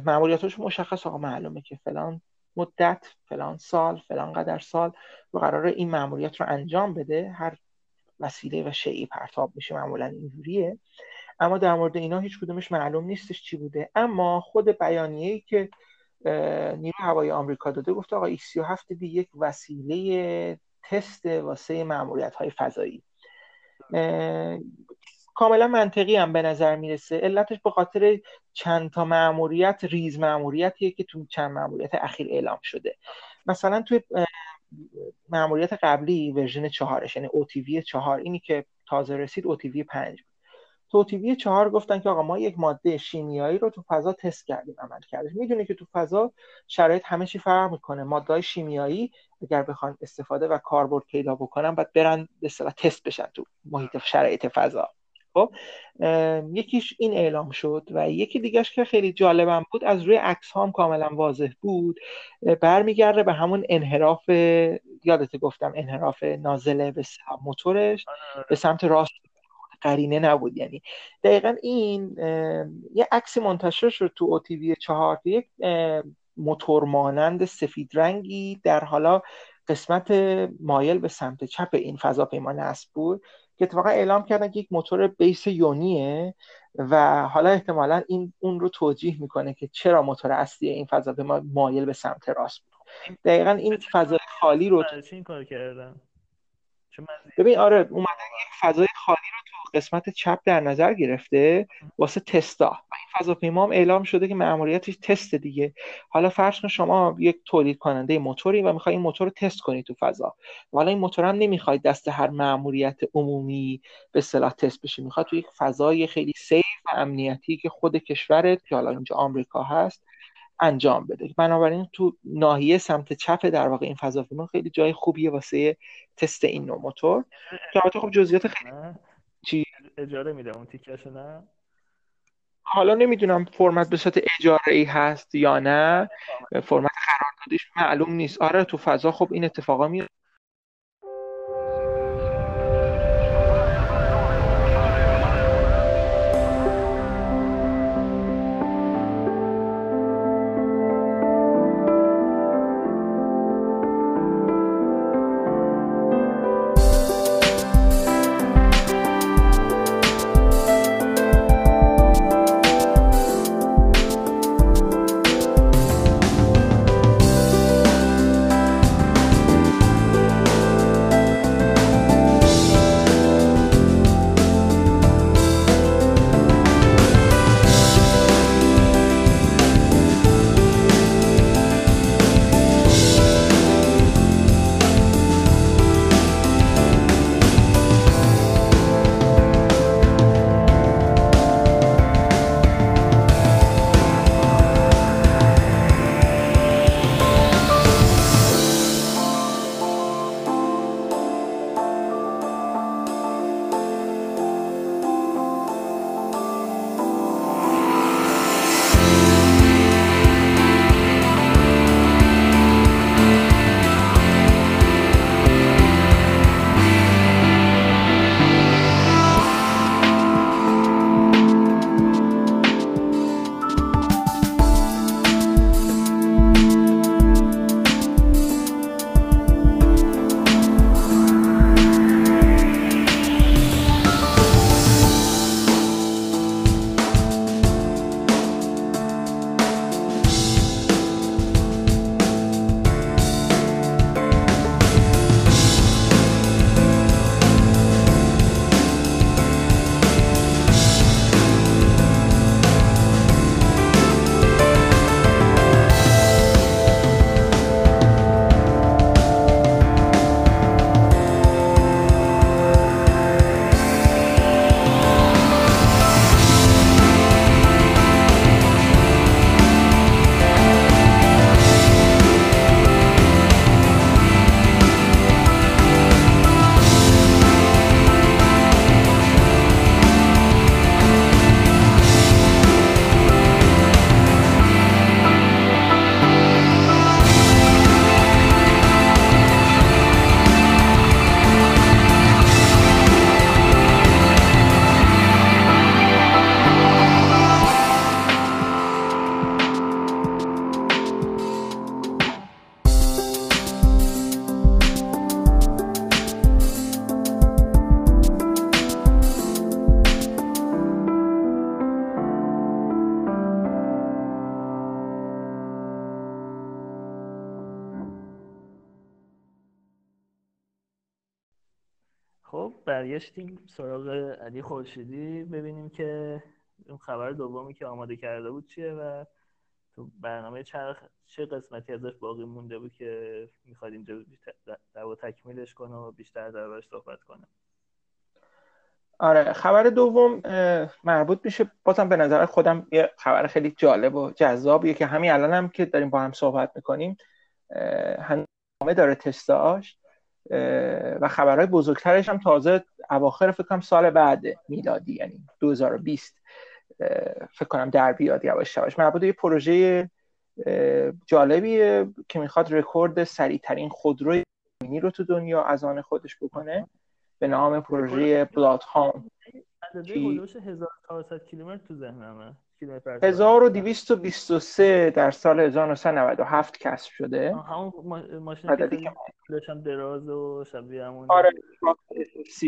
[SPEAKER 3] مأموریتاش مشخص آقا معلومه که فلان مدت فلان سال فلان قدر سال و قرار این مأموریت رو انجام بده. هر وسیله و شیعی پرتاب میشه معمولا اینجوریه. اما در مورد اینا هیچ کدومش معلوم نیستش چی بوده. اما خود بیانیه‌ای که نیرو هوایی آمریکا داده گفته آقا ایک 37 دی یک وسیله تست واسه معمولیت های فضایی کاملا منطقی هم به نظر می‌رسه. علتش به خاطر چند تا معمولیت ریز معمولیتیه که تو چند معمولیت اخیر اعلام شده. مثلا توی معمولیت قبلی ورژن چهارش یعنی OTV چهار اینی که تازه رسید OTV پنج. توتیوی چهار گفتن که آقا ما یک ماده شیمیایی رو تو فضا تست کردیم عمل کردیم. می‌دونی که تو فضا شرایط همه چی فرق می‌کنه. ماده شیمیایی اگر بخوان استفاده و کاربرد پیدا بکنن بعد برن به تست بشن تو محیط شرایط فضا. خب یکیش این اعلام شد و یکی دیگهش که خیلی جالبم بود از روی عکس هم کاملا واضح بود. برمیگرده به همون انحراف یادت گفتم انحراف نازله به موتورش به سمت راست قرینه نبود. یعنی دقیقا این یه عکسی منتشر شد تو اوتیوی چهار یک موتور مانند سفید رنگی در حالا قسمت مایل به سمت چپ این فضاپیما نصب بود که اتفاقا اعلام کردن که یک موتور بیس یونیه و حالا احتمالا این اون رو توجیه می‌کنه که چرا موتور اصلی این فضاپیما مایل به سمت راست بود. دقیقا این فضای خالی رو
[SPEAKER 2] این کار کردن
[SPEAKER 3] ببین آره اومدن یک فضای خالی رو قسمت چپ در نظر گرفته واسه تستا. و این فضاپیما هم اعلام شده که مأموریتش تست دیگه. حالا فرض کن شما یک تولید کننده موتوری و می‌خوای این موتور رو تست کنی تو فضا. و حالا این موتور هم نمی‌خوای دست هر مأموریت عمومی به اصطلاح تست بشه می‌خواد تو یک فضای خیلی سیف و امنیتی که خود کشورت که حالا اینجا آمریکا هست انجام بده. بنابراین تو ناحیه سمت چپ در واقع این فضاپیما خیلی جای خوبیه واسه تست این نوع موتور. که البته خب جزئیات خیلی چی؟
[SPEAKER 2] اجاره میده. اون تیکش نه؟
[SPEAKER 3] حالا نمی‌دونم فرمت به صورت اجاره ای هست یا نه. فرمت قراردادیش معلوم نیست. آره تو فضا خب این اتفاقا میاد
[SPEAKER 2] برگشتیم سراغ علی خورشیدی ببینیم که اون خبر دومی که آماده کرده بود چیه و تو برنامه چرخ چه قسمتی ازش باقی مونده بود که می‌خواد اینجا در تکمیلش کنه و بیشتر دربارش صحبت کنه.
[SPEAKER 3] آره خبر دوم مربوط میشه بازم به نظر خودم یه خبر خیلی جالب و جذابیه که همین الان هم که داریم با هم صحبت می‌کنیم هنگامه داره تستاش و خبرهای بزرگترش هم تازه اواخر فکر کنم سال بعد میلادی یعنی 2020 فکر کنم در بیاد یواش یواش. مربوط یه پروژه جالبیه که می‌خواد رکورد سریعترین خودروی رو تو دنیا از آن خودش بکنه به نام پروژه بلاد هام
[SPEAKER 2] 1400 کیلومتر تو ذهنمه.
[SPEAKER 3] 1223 در سال 1997 کسب شده.
[SPEAKER 2] همون ماشین که هم دراز و شبیه همون
[SPEAKER 3] آره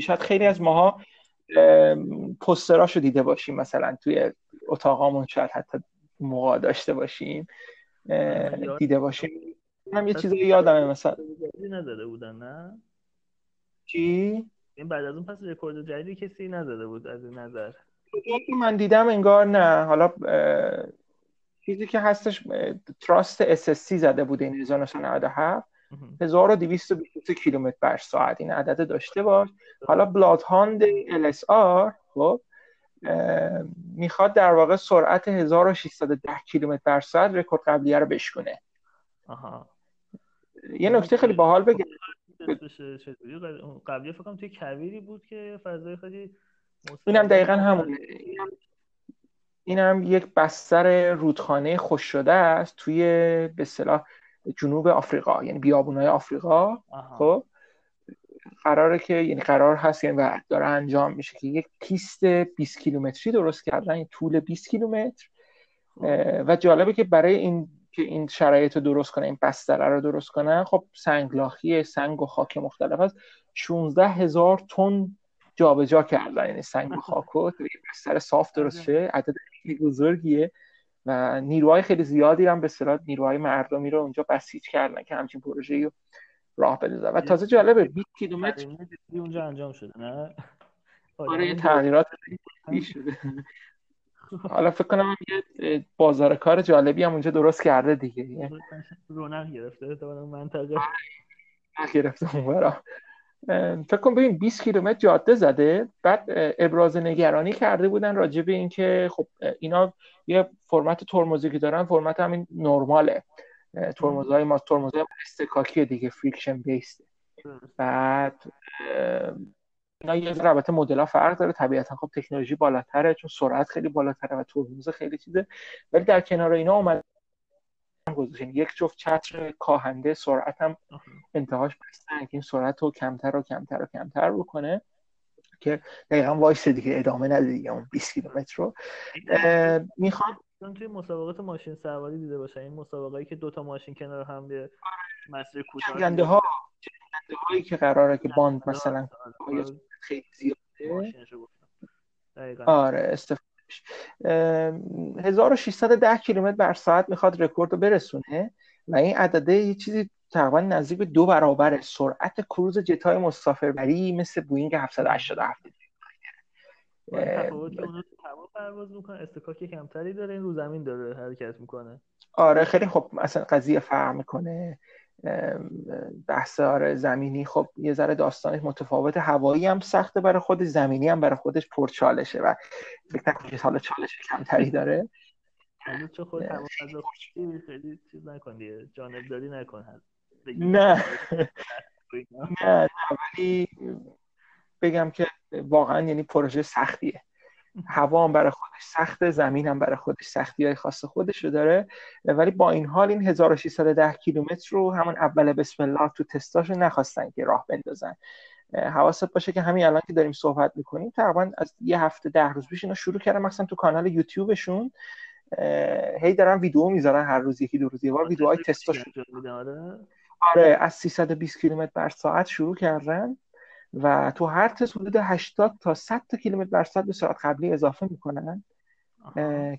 [SPEAKER 3] شاید خیلی از ماها پستراشو دیده باشیم مثلا توی اتاقامون شاید حتی موقع داشته باشیم دیده باشیم. هم یه چیزی یادمه مثلا
[SPEAKER 2] نزده بودن نه؟
[SPEAKER 3] چی؟
[SPEAKER 2] این بعد از اون پس رکورد جدیدی کسی نزده بود از این نظر.
[SPEAKER 3] من دیدم انگار نه. حالا چیزی که هستش تراست SSC زده بود این 1997 1223 کیلومتر بر ساعت. این عدد داشته باش. حالا بلاد هاند LSR خب می‌خواد در واقع سرعت 1610 کیلومتر بر ساعت رکورد قبلیه رو بشکنه
[SPEAKER 2] آها.
[SPEAKER 3] یه نکته خیلی باحال بگم.
[SPEAKER 2] قبلی فکرم توی کویری بود که فضای خیلی
[SPEAKER 3] اینم دقیقا همونه. اینم یک بستر رودخانه خوش شده است توی به اصطلاح جنوب آفریقا یعنی بیابونای آفریقا. خب قراره که یعنی قرار هست یعنی و داره انجام میشه که یک پیست 20 کیلومتری درست کردن این طول 20 کیلومتر. و جالبه که برای این که این شرایط رو درست کنه این بستره رو درست کنن خب سنگلاخی سنگ و خاک مختلف هست 16 هزار تن جابجا کردن یعنی سنگ و خاک و بستر صاف درست شه. عدد خیلی بزرگیه و نیروهای خیلی زیادی هم به اصطلاح نیروهای مردمی رو اونجا بسیج کردن که همچین پروژه‌ای رو راه بندازن. و تازه جالبه 20 کیلومتر
[SPEAKER 2] اونجا انجام شده نه؟
[SPEAKER 3] آره یه تغییرات شده. حالا فکر کنم یه بازار کار جالبی هم اونجا درست کرده دیگه.
[SPEAKER 2] رونق گرفته تو منطقه.
[SPEAKER 3] گرفته اونورا فکر کنم ببین 20 کیلومتر جاده زده. بعد ابراز نگرانی کرده بودن راجع به اینکه خب اینا یه فرمت ترمزی که دارن فرمت همین نرماله. ترمزهای ما ترمزهای اصطکاکی دیگه friction based ـه بعد اینا یه رابطه مدل ها فرق داره. طبیعتا خب تکنولوژی بالاتره چون سرعت خیلی بالاتره و ترمز خیلی چیزه. ولی در کنار اینا اومد گذاشتن یک جفت چتر کاهنده سرعت هم انتهاش بستن که این سرعت رو کمتر و کمتر و کمتر بکنه که دقیقا وایسه دیگه ادامه نده دیگه اون 20 کیلومتر رو. می‌خواد
[SPEAKER 2] توی مسابقات ماشین سواری دیده باشه این مسابقایی که دوتا ماشین کنار هم به مسیر
[SPEAKER 3] کوتاه ها هایی که قراره که باند مثلا خیلی زیاده. آره استفاده 1610 کیلومتر بر ساعت می‌خواد رکورد رو برسونه و این عدده یه چیزی تقریبا نزدیک به دو برابر سرعت کروز جتای مسافربری مثل بوینگ 787
[SPEAKER 2] پرواز می‌کنه اصطکاک کمتری داره این رو زمین داره حرکت می‌کنه.
[SPEAKER 3] آره خیلی خب مثلا قضیه فرق می‌کنه. بحث آره زمینی. خب یه ذره داستانش متفاوت. هوایی هم سخته برای خودش زمینی هم برای خودش پرچالشه و فکر نکنم حالا چالش کمتری داره.
[SPEAKER 2] خود خیلی چیز نکن دیگه. جانبداری نکن.
[SPEAKER 3] نه نه ولی بگم که واقعا یعنی پروژه سختیه. هوا هم برای خودش سخته زمین هم برای خودش سختی های خاص خودش رو داره. ولی با این حال این 1610 کیلومتر رو همون اول بسم الله تو تستاشو نخواستن که راه بندازن. حواست باشه که همین الان که داریم صحبت می‌کنیم تقریبا از یه هفته ده روز پیش اینا شروع کردن مثلا تو کانال یوتیوبشون. هی دارن ویدیو می‌ذارن هر روز یکی دو روز یه بار ویدیوهای تستاش آره از 320 کیلومتر بر ساعت شروع کردن. و تو هر تست حدود 80 تا 100 تا کیلومتر بر ساعت به سرعت قبلی اضافه می‌کنن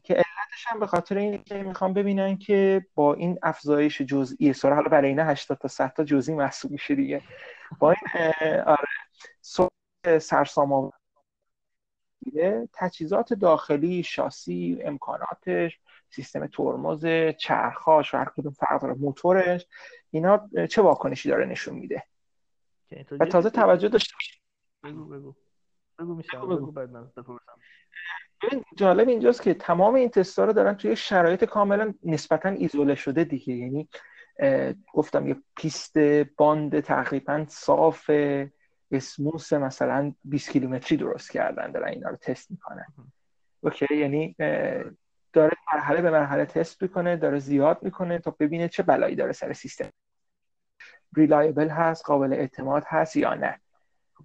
[SPEAKER 3] که علتش هم به خاطر اینه که می‌خوام ببینن که با این افزایش جزئی سرعت حالا برای اینا 80 تا 100 تا جزئی محسوب میشه دیگه. با این آره سرسام تجهیزات داخلی شاسی امکاناتش سیستم ترمز چرخاش و هر کدوم فرق داره موتورش اینا چه واکنشی داره نشون میده. و تازه توجه داشته
[SPEAKER 2] بگو بگو. بگو میشه بگو بعد من
[SPEAKER 3] جالب اینجاست که تمام این تستا رو دارن توی شرایط کاملا نسبتا ایزوله شده دیگه. یعنی گفتم یه پیست باند تقریبا صاف smooth مثلا 20 کیلومتری درست کردن دارن اینا رو تست می‌کنن. okay؟ یعنی داره مرحله به مرحله تست می‌کنه داره زیاد می‌کنه تا ببینه چه بلایی داره سر سیستم. reliable هست قابل اعتماد هست یا نه؟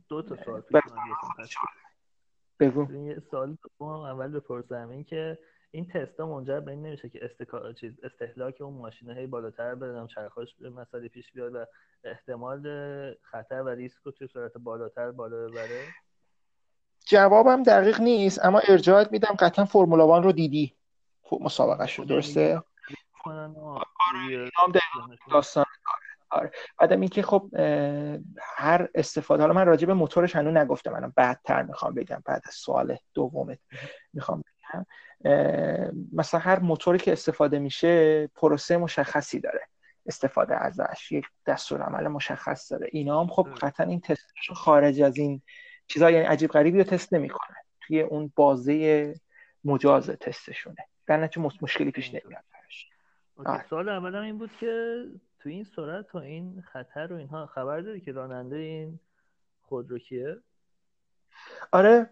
[SPEAKER 2] دو تا سوال
[SPEAKER 3] بگو.
[SPEAKER 2] یه سوال اول بپرسم این که این تستا منجر به این نمیشه که استکا... چیز استهلاک اون ماشینه هی بالاتر بره چرخاش مسئله پیش بیاد و احتمال خطر و ریسک رو توی صورت بالاتر بالا ببره؟
[SPEAKER 3] جوابم دقیق نیست اما ارجاعت میدم قطعا فرمولا وان رو دیدی. خب مسابقه شد درسته آره داستان. آره. بعدم اینکه خب هر استفاده حالا من راجع به موتورش هنوز نگفتم منم بعدتر می‌خوام بگم بعد از سوال دومت می‌خوام بگم. مثلا هر موتوری که استفاده میشه پروسه مشخصی داره استفاده ازش یک دستور عمل مشخص داره. اینا هم خب قطعا این تستش خارج از این چیزا یعنی عجیب غریبی رو تست نمی‌کنه. توی اون بازه مجاز تستشونه. در نتیجه مشکلی پیش نمیاد
[SPEAKER 2] سوال اولم این بود که تو این سرعت و این خطر و اینها خبر داری که راننده این خودرو کیه؟
[SPEAKER 3] آره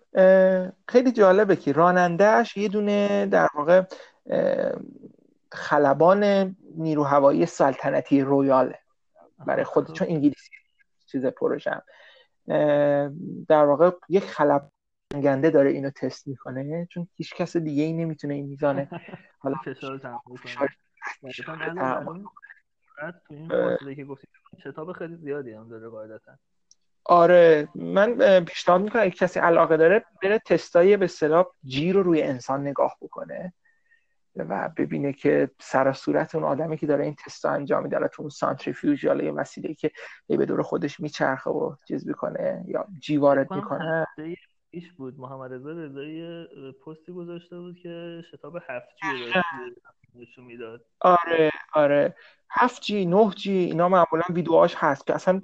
[SPEAKER 3] خیلی جالبه که رانندهش یه دونه در واقع خلبان نیرو هوایی سلطنتی رویاله. برای خود چون انگلیسی چیز پروژم در واقع یک خلب گنده داره اینو تست می‌کنه چون هیچ کس دیگه ای نمی‌تونه این میزانه.
[SPEAKER 2] حالا فشار تو این فاصله که گفتید شتاب خیلی زیادی هم داره قاعدتا.
[SPEAKER 3] آره من پیشنهاد می‌کنم اگه کسی علاقه داره بره تستای به اصطلاح جی رو روی انسان نگاه بکنه و ببینه که سر صورت اون آدمی که داره این تست انجام میده تو اون سانتریفیوژ یا یه وسیله که به دور خودش میچرخه و چیز می‌کنه یا جی وارد می‌کنه.
[SPEAKER 2] ایش بود محمد رضا رضایی پستی گذاشته بود که شتاب هفت جی نشون می‌داد.
[SPEAKER 3] آره. آره. 7 جی 9 جی اینا معمولا ویدیوهاش هست که اصلا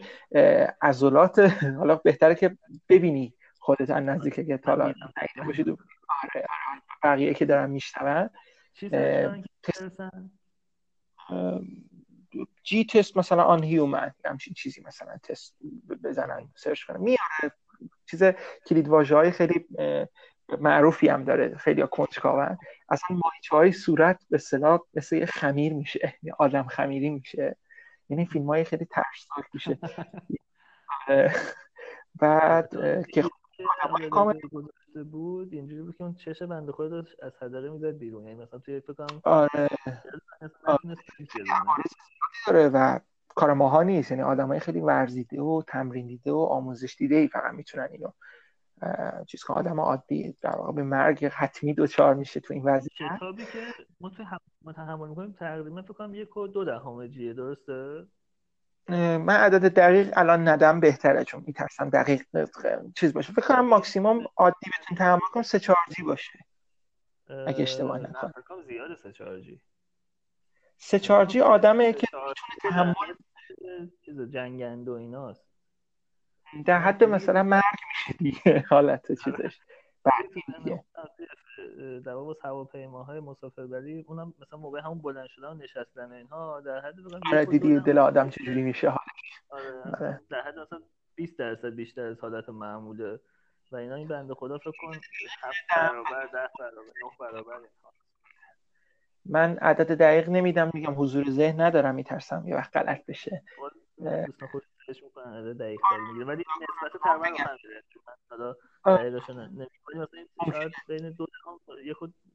[SPEAKER 3] عضلات حالا بهتره که ببینی خودت از نزدیک که حالا باشید آره آره بقیه که دارن میشنون. جی تست مثلا آن هیومن همچین چیزی مثلا تست بزنن سرچ کنن. میاره. چیز کلید های خیلی معروفی هم داره. خیلی کنجکاون. اصلا ماهیچه های صورت به صلاح مثل یه خمیر میشه یه آدم خمیری میشه. یعنی فیلم های خیلی ترسناک میشه. بعد که
[SPEAKER 2] بود اینجوری بود که اون چش بنده خود از هدره می‌داد بیرون. یعنی مثلا توی فکر کنم
[SPEAKER 3] آره. داره و کار ماها نیست. یعنی آدمای خیلی ورزیده و تمرین دیده و آموزش دیده ای فقط می‌تونن اینو چیز که آدم عادی در واقع به مرگ حتمی دوچار میشه تو این وضعیت.
[SPEAKER 2] کتابی که ما تو متحمل می‌کنیم تقریبا فکر کنم یک و دو دهم جیه درسته؟
[SPEAKER 3] من عدد دقیق الان ندم بهتره چون میترسم دقیق چیز باشه. فکر کنم ماکسیموم عادی بتون تحمل کنم سه چهار جی باشه. اگه اشتباه نکنم.
[SPEAKER 2] زیاده سه چهار جی.
[SPEAKER 3] سه چهار جی آدمه که می‌تونه تحمل
[SPEAKER 2] چیز جنگند و ایناست.
[SPEAKER 3] در حد مثلا مرگ میشه دیگه. حالت چیزش.
[SPEAKER 2] در واقع هواپیماهای مسافربری اونم مثلا موقع همون بلند شدن و نشستن اینها در حد
[SPEAKER 3] آره دیدی دل آدم چجوری میشه
[SPEAKER 2] آره. آره. در حد مثلا 20 درصد بیشتر از حالت معموله. و اینا این بنده خدا فکر کن 7 برابر 10 برابر 9 برابر
[SPEAKER 3] من عدد دقیق نمیدم میگم حضور ذهن ندارم میترسم یه وقت غلط بشه.
[SPEAKER 2] خودش می‌کنن عدد دقیق تر می‌گیره ولی نسبت تقریبا هم من حالا دقیقش نمی‌کنم مثلا شاید بین دو دهم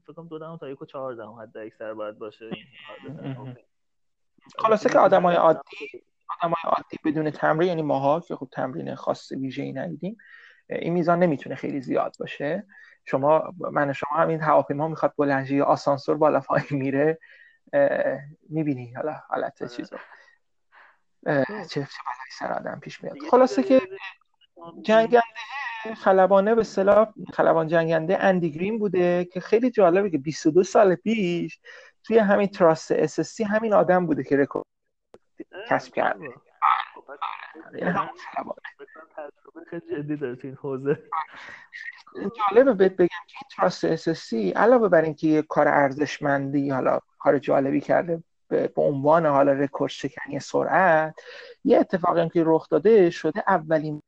[SPEAKER 2] فکر کنم دو دهم تا یک و چهار دهم حد اکثر باید باشه
[SPEAKER 3] خلاصه که آدمای عادی آدمای عادی بدون تمرین یعنی ماها که خب تمرین خاص ویژه ای ندیدیم این میزان نمی‌تونه خیلی زیاد باشه. شما من شما همین هواپیما می‌خواد بلنجی یا آسانسور بالا پایین میره می‌بینی حالا حالت آره. چیزو چه چه بلایی سر آدم پیش میاد. خلاصه که جنگنده خلبانه به اصطلاح خلبان جنگنده اندی گرین بوده که خیلی جالبه که 22 سال پیش توی همین تراست SSC همین آدم بوده که رکورد کسب کرده.
[SPEAKER 2] یعنی خیلی جدی داره تو این حوزه.
[SPEAKER 3] جالبه بهت بگم که این تراست SSC علاوه بر اینکه یه کار ارزشمندی حالا کار جالبی کرده به عنوان حالا رکورد شکنی سرعت یه اتفاقی که رخ داده شده اولین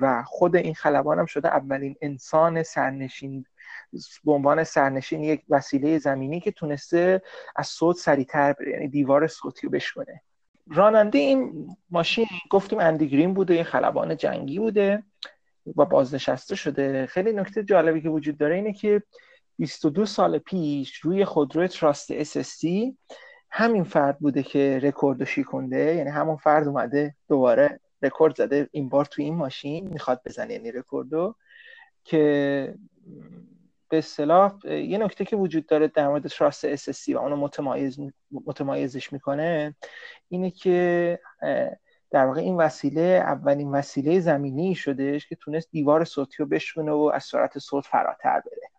[SPEAKER 3] و خود این خلبان هم شده اولین انسان سرنشین به عنوان سرنشین یک وسیله زمینی که تونسته از صوت سریعتر یعنی دیوار صوتی رو بشکنه. راننده این ماشین گفتیم اندیگرین بوده یه خلبان جنگی بوده و بازنشسته شده. خیلی نکته جالبی که وجود داره اینه که 22 سال پیش روی خودرو تراست SSC همین فرد بوده که رکورد شکونده. یعنی همون فرد اومده دوباره رکورد زده این بار تو این ماشین می‌خواد بزنه یعنی رکوردو که به اصطلاح یه نکته که وجود داره در مورد تراست SSC و اونو متمایز متمایزش می‌کنه اینه که در واقع این وسیله اولین وسیله زمینی شدهش که تونست دیوار صوتی رو بشکونه و از سرعت صوت فراتر بره.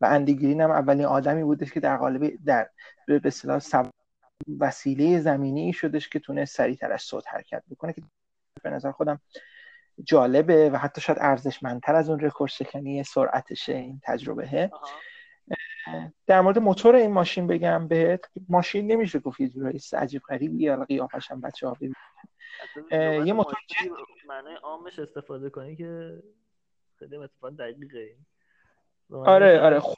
[SPEAKER 3] و اندیگرین هم اولین آدمی بودش که در قالب در به اصطلاح وسیله زمینی شدش که تونست سریعتر از صوت حرکت بکنه که به نظر خودم جالبه و حتی شاید ارزشمندتر از اون رکورد شکنی سرعتشه این تجربه در مورد موتور این ماشین بگم بهت ماشین نمیشه گفت یه جورایی عجیب غریبی یا قیافش هم بچه ها
[SPEAKER 2] یه موتور معنی عامش استفاده کنی که خیلی اتفاق دقیقه.
[SPEAKER 3] آره آره. خود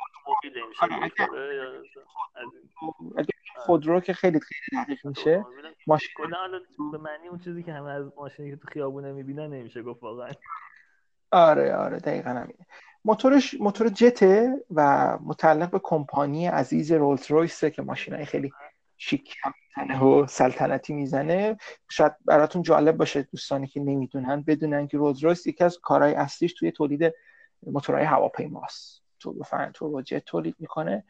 [SPEAKER 3] خودرو که خیلی خیلی دقیق میشه
[SPEAKER 2] ماشین به معنی اون چیزی که همه از ماشینی که تو خیابونه می‌بینن نمیشه گفت واقعا.
[SPEAKER 3] آره آره. دقیقا همینه. موتورش موتور جته و متعلق به کمپانی عزیز رولز رویسه که ماشین خیلی شیک می‌زنه و سلطنتی می‌زنه. شاید براتون جالب باشه دوستانی که نمی‌دونن بدونن که رولز رویس یکی از کارهای اصلیش توی تولید موتورهای هواپیماست. تو بفرن تو جت تولید می‌کنه.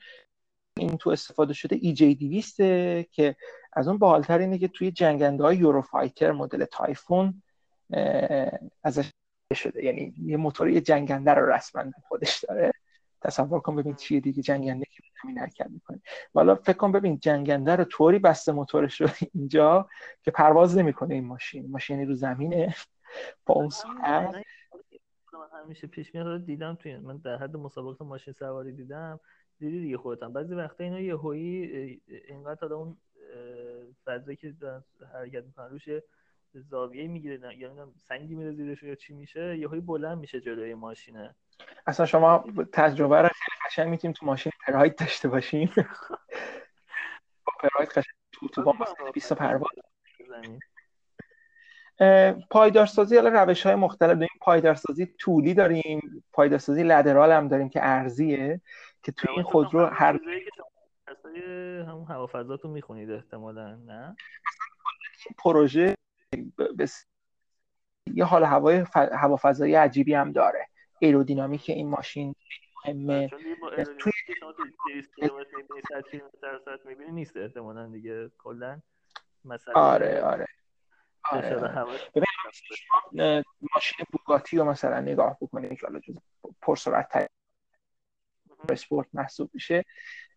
[SPEAKER 3] این تو استفاده شده ای جی 200 که از اون بالاتر اینه که توی جنگنده های یوروفایتر مدل تایفون ازش شده. یعنی یه موتور یه جنگنده رو رسما خودش داره. تصور کن ببین چیه دیگه جنگنده که همین حرکت می‌کنه والا فکر کن ببین جنگنده رو طوری بسته موتورش رو اینجا که پرواز نمی‌کنه این ماشین. ماشین رو زمینه. با اون سرعت.
[SPEAKER 2] همیشه پیش میاد دیدم توی من در حد مسابقات ماشین سواری دیدم. دیدی دیگه خودتم. بعضی وقتا اینا یه هویی اینقدر اون فضایی که حرکت می‌کنن روش زاویه می‌گیره یا سنگی میره زیرش یا چی میشه یه بلند میشه جلوی ماشینه.
[SPEAKER 3] اصلا شما تجربه رو خیلی قشنگ می‌تونیم تو ماشین پراید داشته باشیم. با پراید قشنگ تو تو با 20 پرواز. پایدارسازی حالا روش های مختلف داریم. پایدارسازی طولی داریم. پایدارسازی لدرال هم داریم که ارزیه که توی این خودرو هر
[SPEAKER 2] همون هوافضا می‌خونید احتمالا نه؟
[SPEAKER 3] پروژه بس... یه حال هوای ف... هوافضایی عجیبی هم داره. ایرودینامیک این ماشین مهمه. توی
[SPEAKER 2] نیست احتمالا دیگه کلا
[SPEAKER 3] مثلا آره آره. آره. ماشین بوگاتی رو مثلا نگاه بکنید که حالا پرسرعت اسپورت محسوب میشه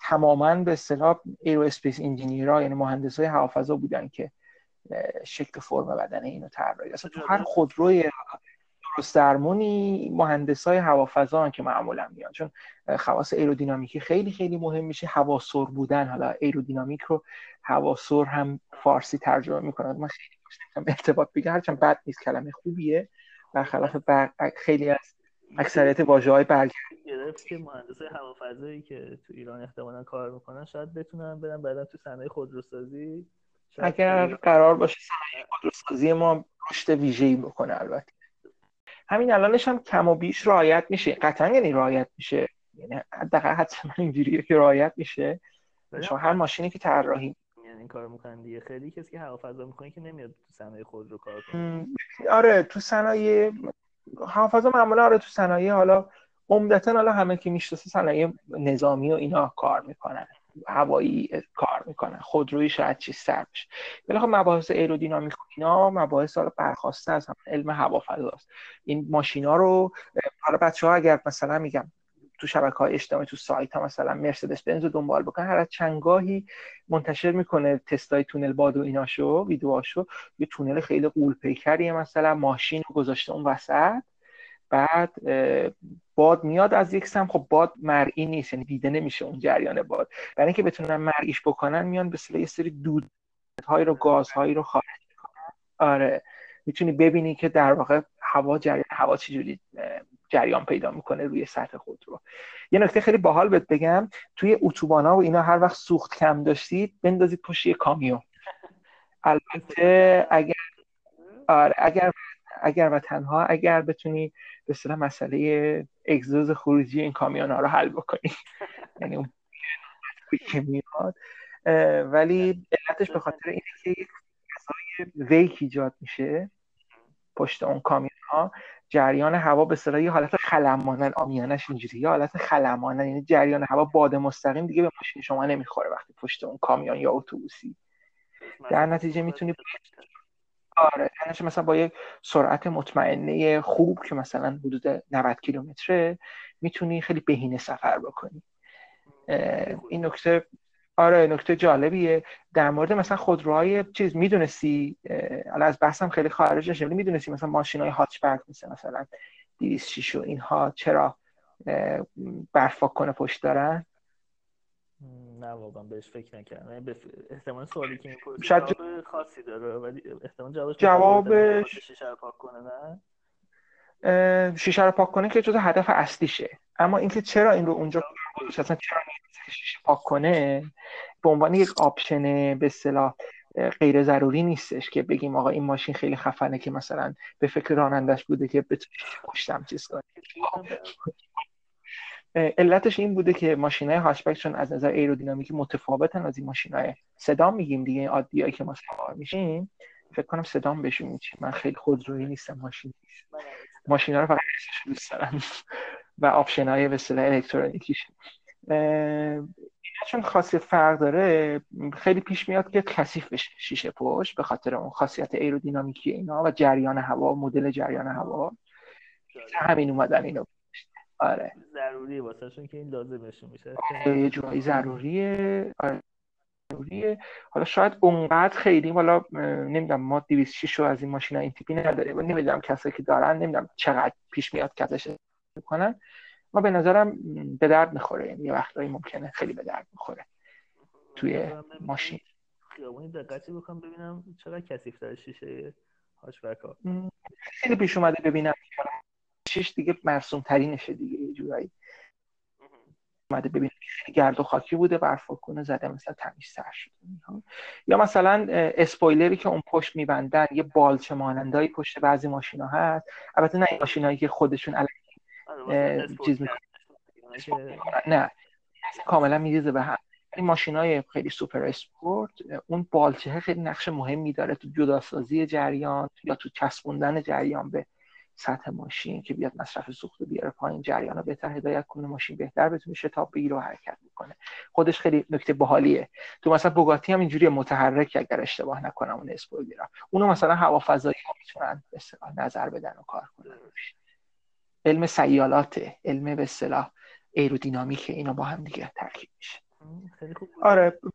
[SPEAKER 3] تماما به اصطلاح aerospace engineer ها یعنی مهندس های هوافضا بودن که شکل فرم بدن اینو طراحی. اصلا تو هر خودروی درست درمونی مهندس های هوافضا که معمولا میان. چون خواص ایرودینامیکی خیلی خیلی مهم میشه. هواسر بودن حالا ایرودینامیک رو هواسر هم فارسی ترجمه می‌کنن من خیلی ارتباط بگم هرچند بد نیست کلمه خوبیه. برخلاف بر... خیلی از اکثریت واژه های برگرد.
[SPEAKER 2] گرفت که مهندس هوافضایی که تو ایران احتمالا کار می‌کنن شاید بتونن برن بعدا تو صنایع خودروسازی.
[SPEAKER 3] اگر قرار باشه صنایع خودروسازی ما رشد ویژه‌ای بکنه البته. همین الانش هم کم و بیش رعایت میشه. قطعا یعنی رعایت میشه. یعنی حداقل حتما اینجوریه که رعایت میشه. شما هر ماشینی که طراحی
[SPEAKER 2] این کار می‌کنن دیگه. خیلی کسی که هوافضا می‌کنه که نمیاد تو صنایع خودرو کار کنه.
[SPEAKER 3] آره تو صنایع هوافضا معمولا آره تو صنایع حالا عمدتا حالا همه که می‌شناسه صنایع نظامی و اینا کار می‌کنن. هوایی کار می‌کنن. خودروی شاید چیز سر بشه. ولی خب مباحث ایرودینامیک اینا مباحث حالا برخواسته از هم علم هوافضاست. این ماشینا رو حالا بچه ها اگر مثلا میگم تو شبکه های اجتماعی تو سایت ها مثلا مرسدس بنز رو دنبال بکنن هر از چنگاهی منتشر می‌کنه تستای تونل باد و ایناشو ویدیوهاشو. یه تونل خیلی قول پیکریه مثلا ماشین رو گذاشته اون وسط. بعد باد میاد از یک سم خب باد مرئی نیست یعنی دیده نمیشه اون جریان باد. برای اینکه بتونن مرئیش بکنن میان به یه سری دود های رو گازهایی رو خارج کنن آره. می‌تونی ببینی که در واقع هوا جریان هوا چجوری جریان پیدا می‌کنه روی سطح خود رو. یه نکته خیلی باحال بهت بگم توی اتوبانا و اینا هر وقت سوخت کم داشتید بندازید پشت یه کامیون. البته اگر آره اگر اگر و تنها اگر بتونی به اصطلاح مسئله اگزوز خروجی این کامیون ها رو حل بکنی. یعنی اون که میاد. ولی علتش به خاطر اینه که یک فضای ویک ایجاد میشه پشت اون کامیون ها جریان هوا به اصطلاح یه حالت خلمانن آمیانش اینجوری یه حالت خلمانن یعنی جریان هوا باد مستقیم دیگه به ماشین شما نمی‌خوره وقتی پشت اون کامیون یا اتوبوسی. در نتیجه می‌تونی آره یعنی مثلا با یک سرعت مطمئنه خوب که مثلا حدود 90 کیلومتره می‌تونی خیلی بهینه سفر بکنی. این نکته آره نکته جالبیه. در مورد مثلا خودروهای چیز می‌دونستی حالا از بحثم خیلی خارج نشه می‌دونستی مثلا ماشین های هاتچبک مثل مثلا 206 و اینها چرا برفاک کنه پشت دارن؟
[SPEAKER 2] نه واقعا بهش فکر نکردم. یعنی احتمال سوالی که می‌پرسی شاید جواب خاصی داره ولی احتمال جوابش
[SPEAKER 3] جوابش
[SPEAKER 2] شیشه رو پاک کنه
[SPEAKER 3] نه؟ شیشه رو پاک کنه که جزء هدف اصلیشه. اما اینکه چرا این رو اونجا اصلا چرا شیشه پاک کنه؟ به عنوان یک option به اصطلاح غیر ضروری نیستش که بگیم آقا این ماشین خیلی خفنه که مثلا به فکر رانندش بوده که بتونه پشتم چیز کنه. علتش این بوده که ماشین های هاچبک چون از نظر ایرودینامیکی متفاوتن از این ماشین های sedan میگیم دیگه عادی که ما سوار میشیم. فکر کنم صدام بهشون میچیم من خیلی خودرویی نیستم ماشین نیست. ماشین ها رو فقط دوست دارم. و آپشن های به اصطلاح الکترونیکیش چون خاصیت فرق داره خیلی پیش میاد که کثیف بشه شیشه پشت به خاطر اون خاصیت ایرودینامیکی اینا و جریان هوا مدل جریان هوا. همین اومدن اینو. آره.
[SPEAKER 2] ضروریه واسه که این لازمشون میشه.
[SPEAKER 3] یه جایی ضروریه. آره ضروریه. حالا شاید اونقدر خیلی حالا نمی‌دونم ما 206 رو از این ماشینا این تیپی نداریم. نمی‌دونم کسایی که دارن نمی‌دونم چقدر پیش میاد که ازش می‌کنن. ما به نظرم به درد می‌خوره. یه وقتایی ممکنه خیلی به درد می‌خوره. توی ماشین.
[SPEAKER 2] خیابونی دقتی بکنم ببینم چقدر کثیف تر شیشه هاشبک ها
[SPEAKER 3] خیلی پیش اومده ببینم. شش دیگه مرسوم ترینشه دیگه یه جورایی. اومده ببینم. گرد و خاکی بوده برفا کنه زده مثلا تمیز سر شده. یا مثلا اسپویلری که اون پشت میبندن یه بالچه مانندایی پشت بعضی ماشینا هست. البته نه این ماشینایی که خودشون آره، چیز می‌کنن نه. کاملا میریزه به هم. این ماشین های خیلی سوپر اسپورت اون بالچه خیلی نقش مهمی داره تو جداسازی جریان یا تو چسبوندن جریان به سطح ماشین که بیاد مصرف سوخت بیاره پایین. جریان رو بهتر هدایت کنه ماشین بهتر بتونه شتاب بگیره و حرکت بکنه. خودش خیلی نکته باحالیه. تو مثلا بوگاتی هم اینجوری متحرک اگر اشتباه نکنم اون اسپویلر اونو مثلا هوا فضایی ها می‌تونن به نظر بدن و کار کنن. علم سیالاته علم به اصطلاح ایرودینامیک اینا با هم دیگه ترکیب میشه. آره بگم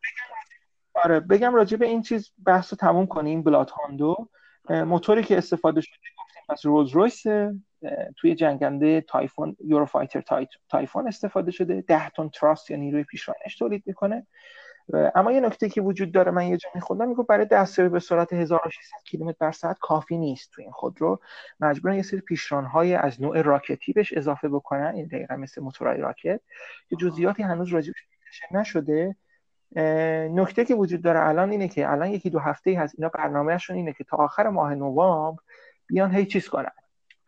[SPEAKER 3] آره بگم راجع به این چیز بحث رو تموم کنیم بلات هاندو. موتوری که استفاده شده گفتیم از رولز رویس توی جنگنده تایفون یوروفایتر تایفون استفاده شده. 10 تن thrust یا نیروی پیشرانش تولید می‌کنه. اما یه نکته که وجود داره من یه جا میخوندم میگه برای دستیابی به سرعت 1600 کیلومتر بر ساعت کافی نیست تو این خودرو. مجبورن یه سری پیشرانهای از نوع راکتی بهش اضافه بکنن این دقیقا مثل موتورهای راکت. که جزئیاتی هنوز راجبش نشده. نکته که وجود داره الان اینه که الان یکی دو هفته هست اینا برنامهشون اینه که تا آخر ماه نوامبر بیان هی چیز کنن.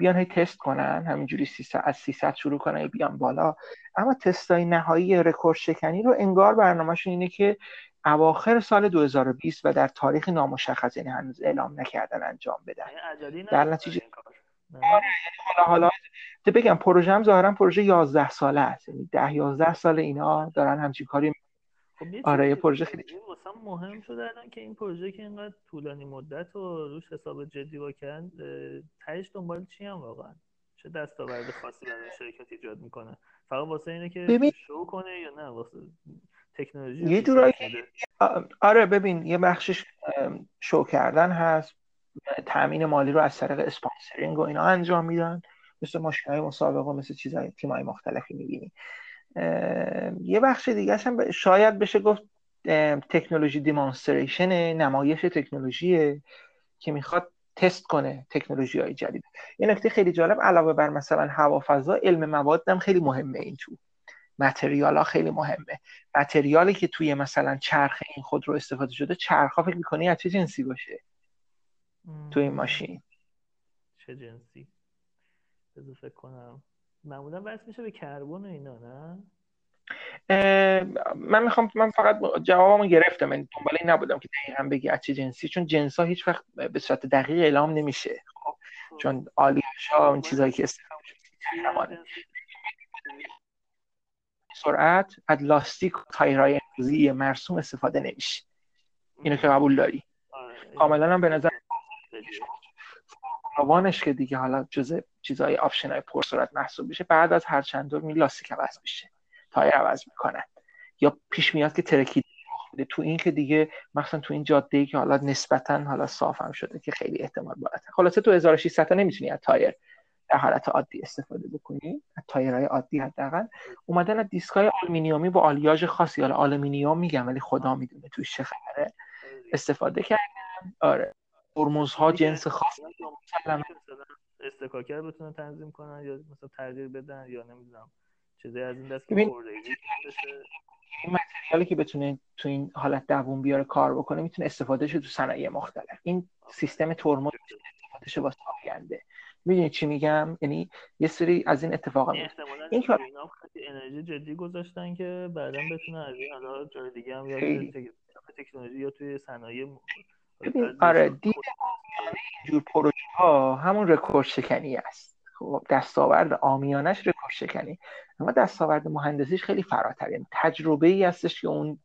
[SPEAKER 3] بیان هی تست کنن همینجوری 300 از 300 شروع کنن بیان بالا. اما تستای نهایی رکورد شکنی رو انگار برنامهشون اینه که اواخر سال 2020 و در تاریخ نامشخص یعنی هنوز اعلام نکردن انجام بدن.
[SPEAKER 2] یعنی
[SPEAKER 3] در نتیجه آره یعنی حالا حالا بگم پروژه هم ظاهرا پروژه 11 ساله است. یعنی 10 11 سال اینا دارن همچین کاری
[SPEAKER 2] خب یه
[SPEAKER 3] آره یه پروژه خیلی
[SPEAKER 2] واسم مهم شده الان که این پروژه که اینقدر طولانی مدت و روش حساب جدی با کردن تهش دنبال چی هم واقعا؟ چه دستاورد خاصی برای شرکت ایجاد می‌کنه؟ فقط واسه اینه که
[SPEAKER 3] ببین-
[SPEAKER 2] شو کنه یا نه؟ واسه تکنولوژی
[SPEAKER 3] یه جورایی آره ببین یه بخشش شو کردن هست. تأمین مالی رو از طریق اسپانسرینگ و اینا انجام میدن. مثل ماشین های مسابقه مثل چیزهای تیم های مختلفی می‌بینی. یه بخش دیگه هم شاید بشه گفت تکنولوژی دیمانستریشن نمایش تکنولوژیه که می‌خواد تست کنه تکنولوژی های جدید. یه نکته خیلی جالب علاوه بر مثلا هوافضا علم مواد هم خیلی مهمه این تو. متریال ها خیلی مهمه. متریالی که توی مثلا چرخ این خودرو استفاده شده چرخ ها فکر می‌کنی از چه جنسی باشه؟ تو این ماشین.
[SPEAKER 2] چه جنسی؟ بذار فکر کنم. معمولا بس میشه به کربن و اینا نه؟
[SPEAKER 3] من می‌خوام من فقط جوابمو گرفتم من دنبال این نبودم که دقیقا بگی از چه جنسی چون جنس ها هیچ وقت به صورت دقیق اعلام نمیشه خب؟ چون آلیاژ ها اون چیزایی که استفاده؟ سرعت از لاستیک و تایرهای امروزی مرسوم استفاده نمیشه. اینو که قبول داری.
[SPEAKER 2] آره،
[SPEAKER 3] کاملا هم به نظر. روانش که دیگه حالا جزء چیزای آپشن های پرسرعت محسوب میشه بعد از هر چند دور میان لاستیک عوض میشه تایر عوض می‌کنن. یا پیش میاد که ترکیدن رخ بده. تو این که دیگه مثلا تو این جاده ای که حالا نسبتا حالا صاف هم شده که خیلی احتمال بالاتر. خلاصه تو 1600 تا نمی‌تونی از تایر در حالت عادی استفاده بکنی. از تایرهای عادی حداقل. اومدن از دیسکای آلومینیومی با آلیاژ خاصی. حالا آلومینیوم میگم ولی خدا می‌دونه توش چه خبره. استفاده کردن آره. ترمزها جنس خاص
[SPEAKER 2] استکاکر بتونن تنظیم کنن یا مثلا تغییر بدن یا نمی‌دونم چیزی از این دست که
[SPEAKER 3] این متریالی که بتونه تو این حالت دووم بیاره کار بکنه می‌تونه استفاده شه تو صنایع مختلف. این سیستم ترمز استفاده شه واسه آینده. می‌دونی چی میگم؟ یعنی یه سری از این اتفاقا
[SPEAKER 2] این
[SPEAKER 3] میفته این
[SPEAKER 2] خیلی انرژی جدی گذاشتن که بعدا بتونن از این حالا جای دیگه هم یا تکنولوژی یا توی صنایع
[SPEAKER 3] ببین آره دید اینجور پروژه ها همون رکورد شکنی است. خب دستاورد آمیانش رکورد شکنی. اما دستاورد مهندسیش خیلی فراتره. تجربه ای هستش که اون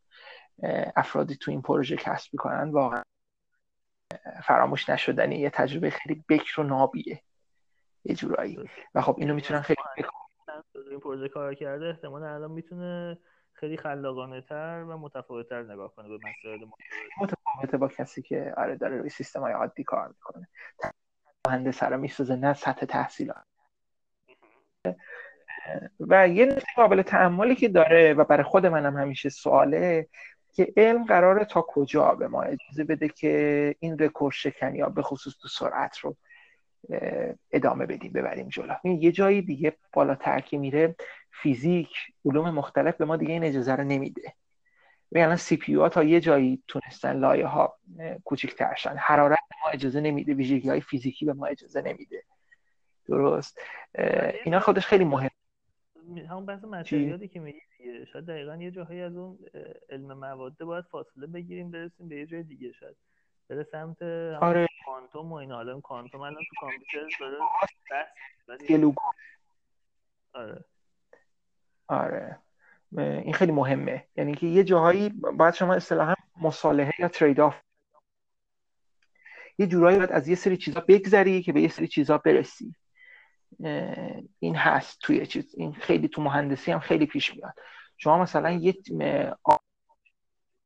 [SPEAKER 3] افرادی تو این پروژه کسب می‌کنن. واقعا فراموش نشدنی. یه تجربه خیلی بکر و نابیه. یه جورایی. و خب اینو می‌تونن خیلی
[SPEAKER 2] این پروژه کار کرده احتمالا الان می‌تونه خیلی خلاقانه تر و متفاوت تر نگاه کنه به مسائل مختلف
[SPEAKER 3] متفاوته با کسی که آره داره روی سیستم های عادی کار می‌کنه. مهندس رو می‌سازه نه سطح تحصیلات و یه نکته قابل تعملی که داره و برای خود منم همیشه سواله که علم قراره تا کجا به ما اجازه بده که این رکورد شکنی یا به خصوص تو سرعت رو ادامه بدیم ببریم جلو. یه جایی دیگه بالاتر که میره فیزیک علوم مختلف به ما دیگه این اجازه رو نمیده. و الان سی پی ها تا یه جایی تونستن لایه ها کوچیک‌تر شن. حرارت به ما اجازه نمیده ویژگی های فیزیکی به ما اجازه نمیده. درست؟ اینا خودش خیلی مهم.
[SPEAKER 2] همون بحث متریالی که میگی شاید دقیقا یه جاهایی از اون علم مواده باید فاصله بگیریم برسیم به یه جای دیگه شاید. بره سمت
[SPEAKER 3] آره.
[SPEAKER 2] کوانتوم و اینا. حالا اون کوانتوم الان تو کامپیوتر داره
[SPEAKER 3] گلوگو
[SPEAKER 2] آره.
[SPEAKER 3] آره. این خیلی مهمه. یعنی که یه جاهایی باید شما اصطلاحا مصالحه یا trade-off یه جورایی باید از یه سری چیزا بگذری که به یه سری چیزا برسی. این هست توی چیز. این خیلی تو مهندسی هم خیلی پیش میاد. شما مثلا یه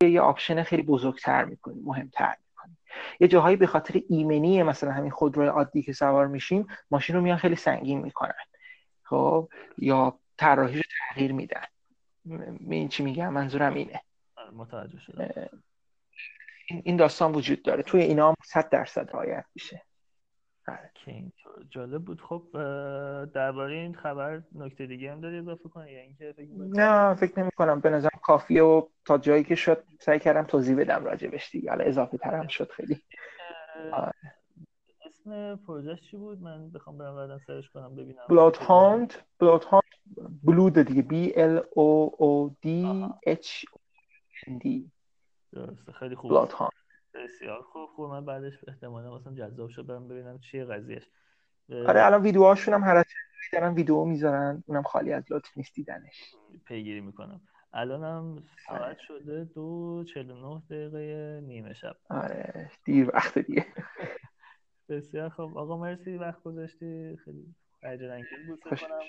[SPEAKER 3] یه آپشن خیلی بزرگتر می‌کنی مهمتر می‌کنی. یه جاهایی به خاطر ایمنی مثلا همین خودروی عادی که سوار میشیم ماشین رو میان خیلی سنگین می‌کنن. خب؟ یا طراحیش رو تغییر میدن. این چی میگم؟ منظورم اینه.
[SPEAKER 2] آره، متوجه شدم.
[SPEAKER 3] این داستان وجود داره. توی اینا هم 100 درصد رعایت میشه. آره.
[SPEAKER 2] جالب بود. خب درباره این خبر نکته دیگه هم داری اضافه کنی؟ یا اینکه فکر
[SPEAKER 3] نه فکر نمی کنم به نظرم کافیه و تا جایی که شد سعی کردم توضیح بدم راجبش دیگه. حالا اضافه ترم شد خیلی.
[SPEAKER 2] اسم پروژهش چی بود؟ من بخوام برم بعدا search کنم ببینم
[SPEAKER 3] Blood hound Bloodhound Blood دیگه. B L O O D H D.
[SPEAKER 2] درسته. خیلی خوب.
[SPEAKER 3] Bloodhound
[SPEAKER 2] بسیار خوب. خوب. من بعدش احتمالا مثلا جذاب شد برم ببینم چیه قضیهش.
[SPEAKER 3] آره الان ویدیوهاشون هم هر دارن ویدیو می‌ذارن. اونم خالی از لطف نیست دیدنش.
[SPEAKER 2] پیگیری می‌کنم. الان هم ساعت شده دو چل نه دقیقه نیمه شب.
[SPEAKER 3] آره دیر وقت دیگه.
[SPEAKER 2] بسیار خب آقا مرسی وقت گذاشتی. خیلی هیجان انگیز بود کنم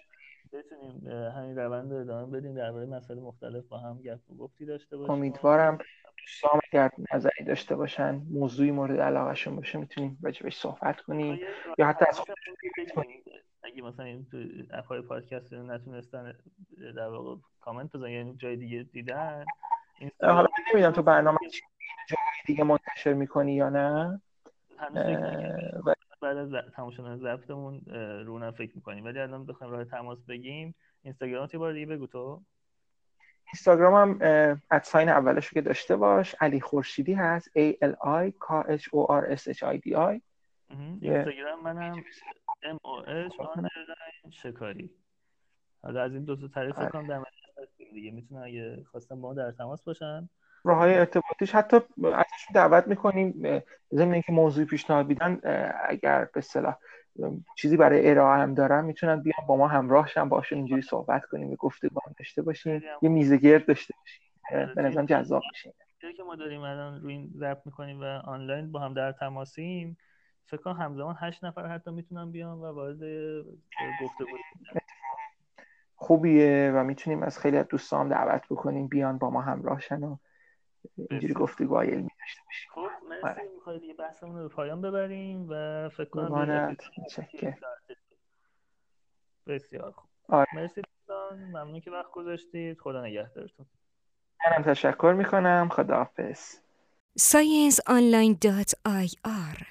[SPEAKER 2] بتونیم همین روند رو ادامه بدیم. درباره مسائل مختلف با هم گپ و گفتی داشته باشیم.
[SPEAKER 3] امیدوارم دوستان اگر نظری داشته باشن موضوعی مورد علاقهشون باشه می‌تونیم راجبش صحبت کنیم. یا حتی از
[SPEAKER 2] اگه مثلا این تو اپهای پادکست نتونستن در واقع کامنت بزنن یعنی جای دیگه دیدن؟
[SPEAKER 3] حالا نمی‌دونم تو برنامه جای دیگه منتشر می‌کنی یا نه؟
[SPEAKER 2] بعد از تمام شدن ضبطمون رو فکر می‌کنیم. ولی الان بخوایم راه تماس بگیم اینستاگرام یه بار دیگه بگو تو.
[SPEAKER 3] اینستاگرام هم ادساین اولش که داشته باش. علی خورشیدی هست. A L I K H O R S H I D I.
[SPEAKER 2] اینستاگرام منم M O H شکاری. حالا از این دو تا تعریف
[SPEAKER 3] آره.
[SPEAKER 2] کنم در دیگه. می‌تونن اگه خواستن با در تماس باشن.
[SPEAKER 3] راه های ارتباطیش. حتی ازشون دعوت می‌کنیم ضمن اینکه موضوعی پیشنهاد بیدن اگر به اصطلاح چیزی برای ارائه هم دارن می‌تونن بیان با ما همراه شن باشون اینجوری صحبت کنیم و گفتگو داشته باشیم یه میزه گرد داشته باشیم. به نظرم جذاب میشه.
[SPEAKER 2] که ما داریم الان روی این ضبط می‌کنیم و آنلاین با هم در تماسیم فکر کنم همزمان هشت نفر حتی می‌تونن بیان و وارد گفتگو
[SPEAKER 3] خوبیه و می‌تونیم از خیلی از دوستان دعوت بکنیم بیان با ما همراه شن و اینجوری گفتگوهای علمی داشته باشیم.
[SPEAKER 2] خب مرسی. آره. می‌خوای دیگه بحثمون رو به پایان ببریم و فکر کنم بسیار خوب.
[SPEAKER 3] آره.
[SPEAKER 2] مرسی دوستان. ممنون که وقت گذاشتید. خدا نگهدارتون.
[SPEAKER 3] منم تشکر می‌کنم. خداحافظ.
[SPEAKER 1] scienceonline.ir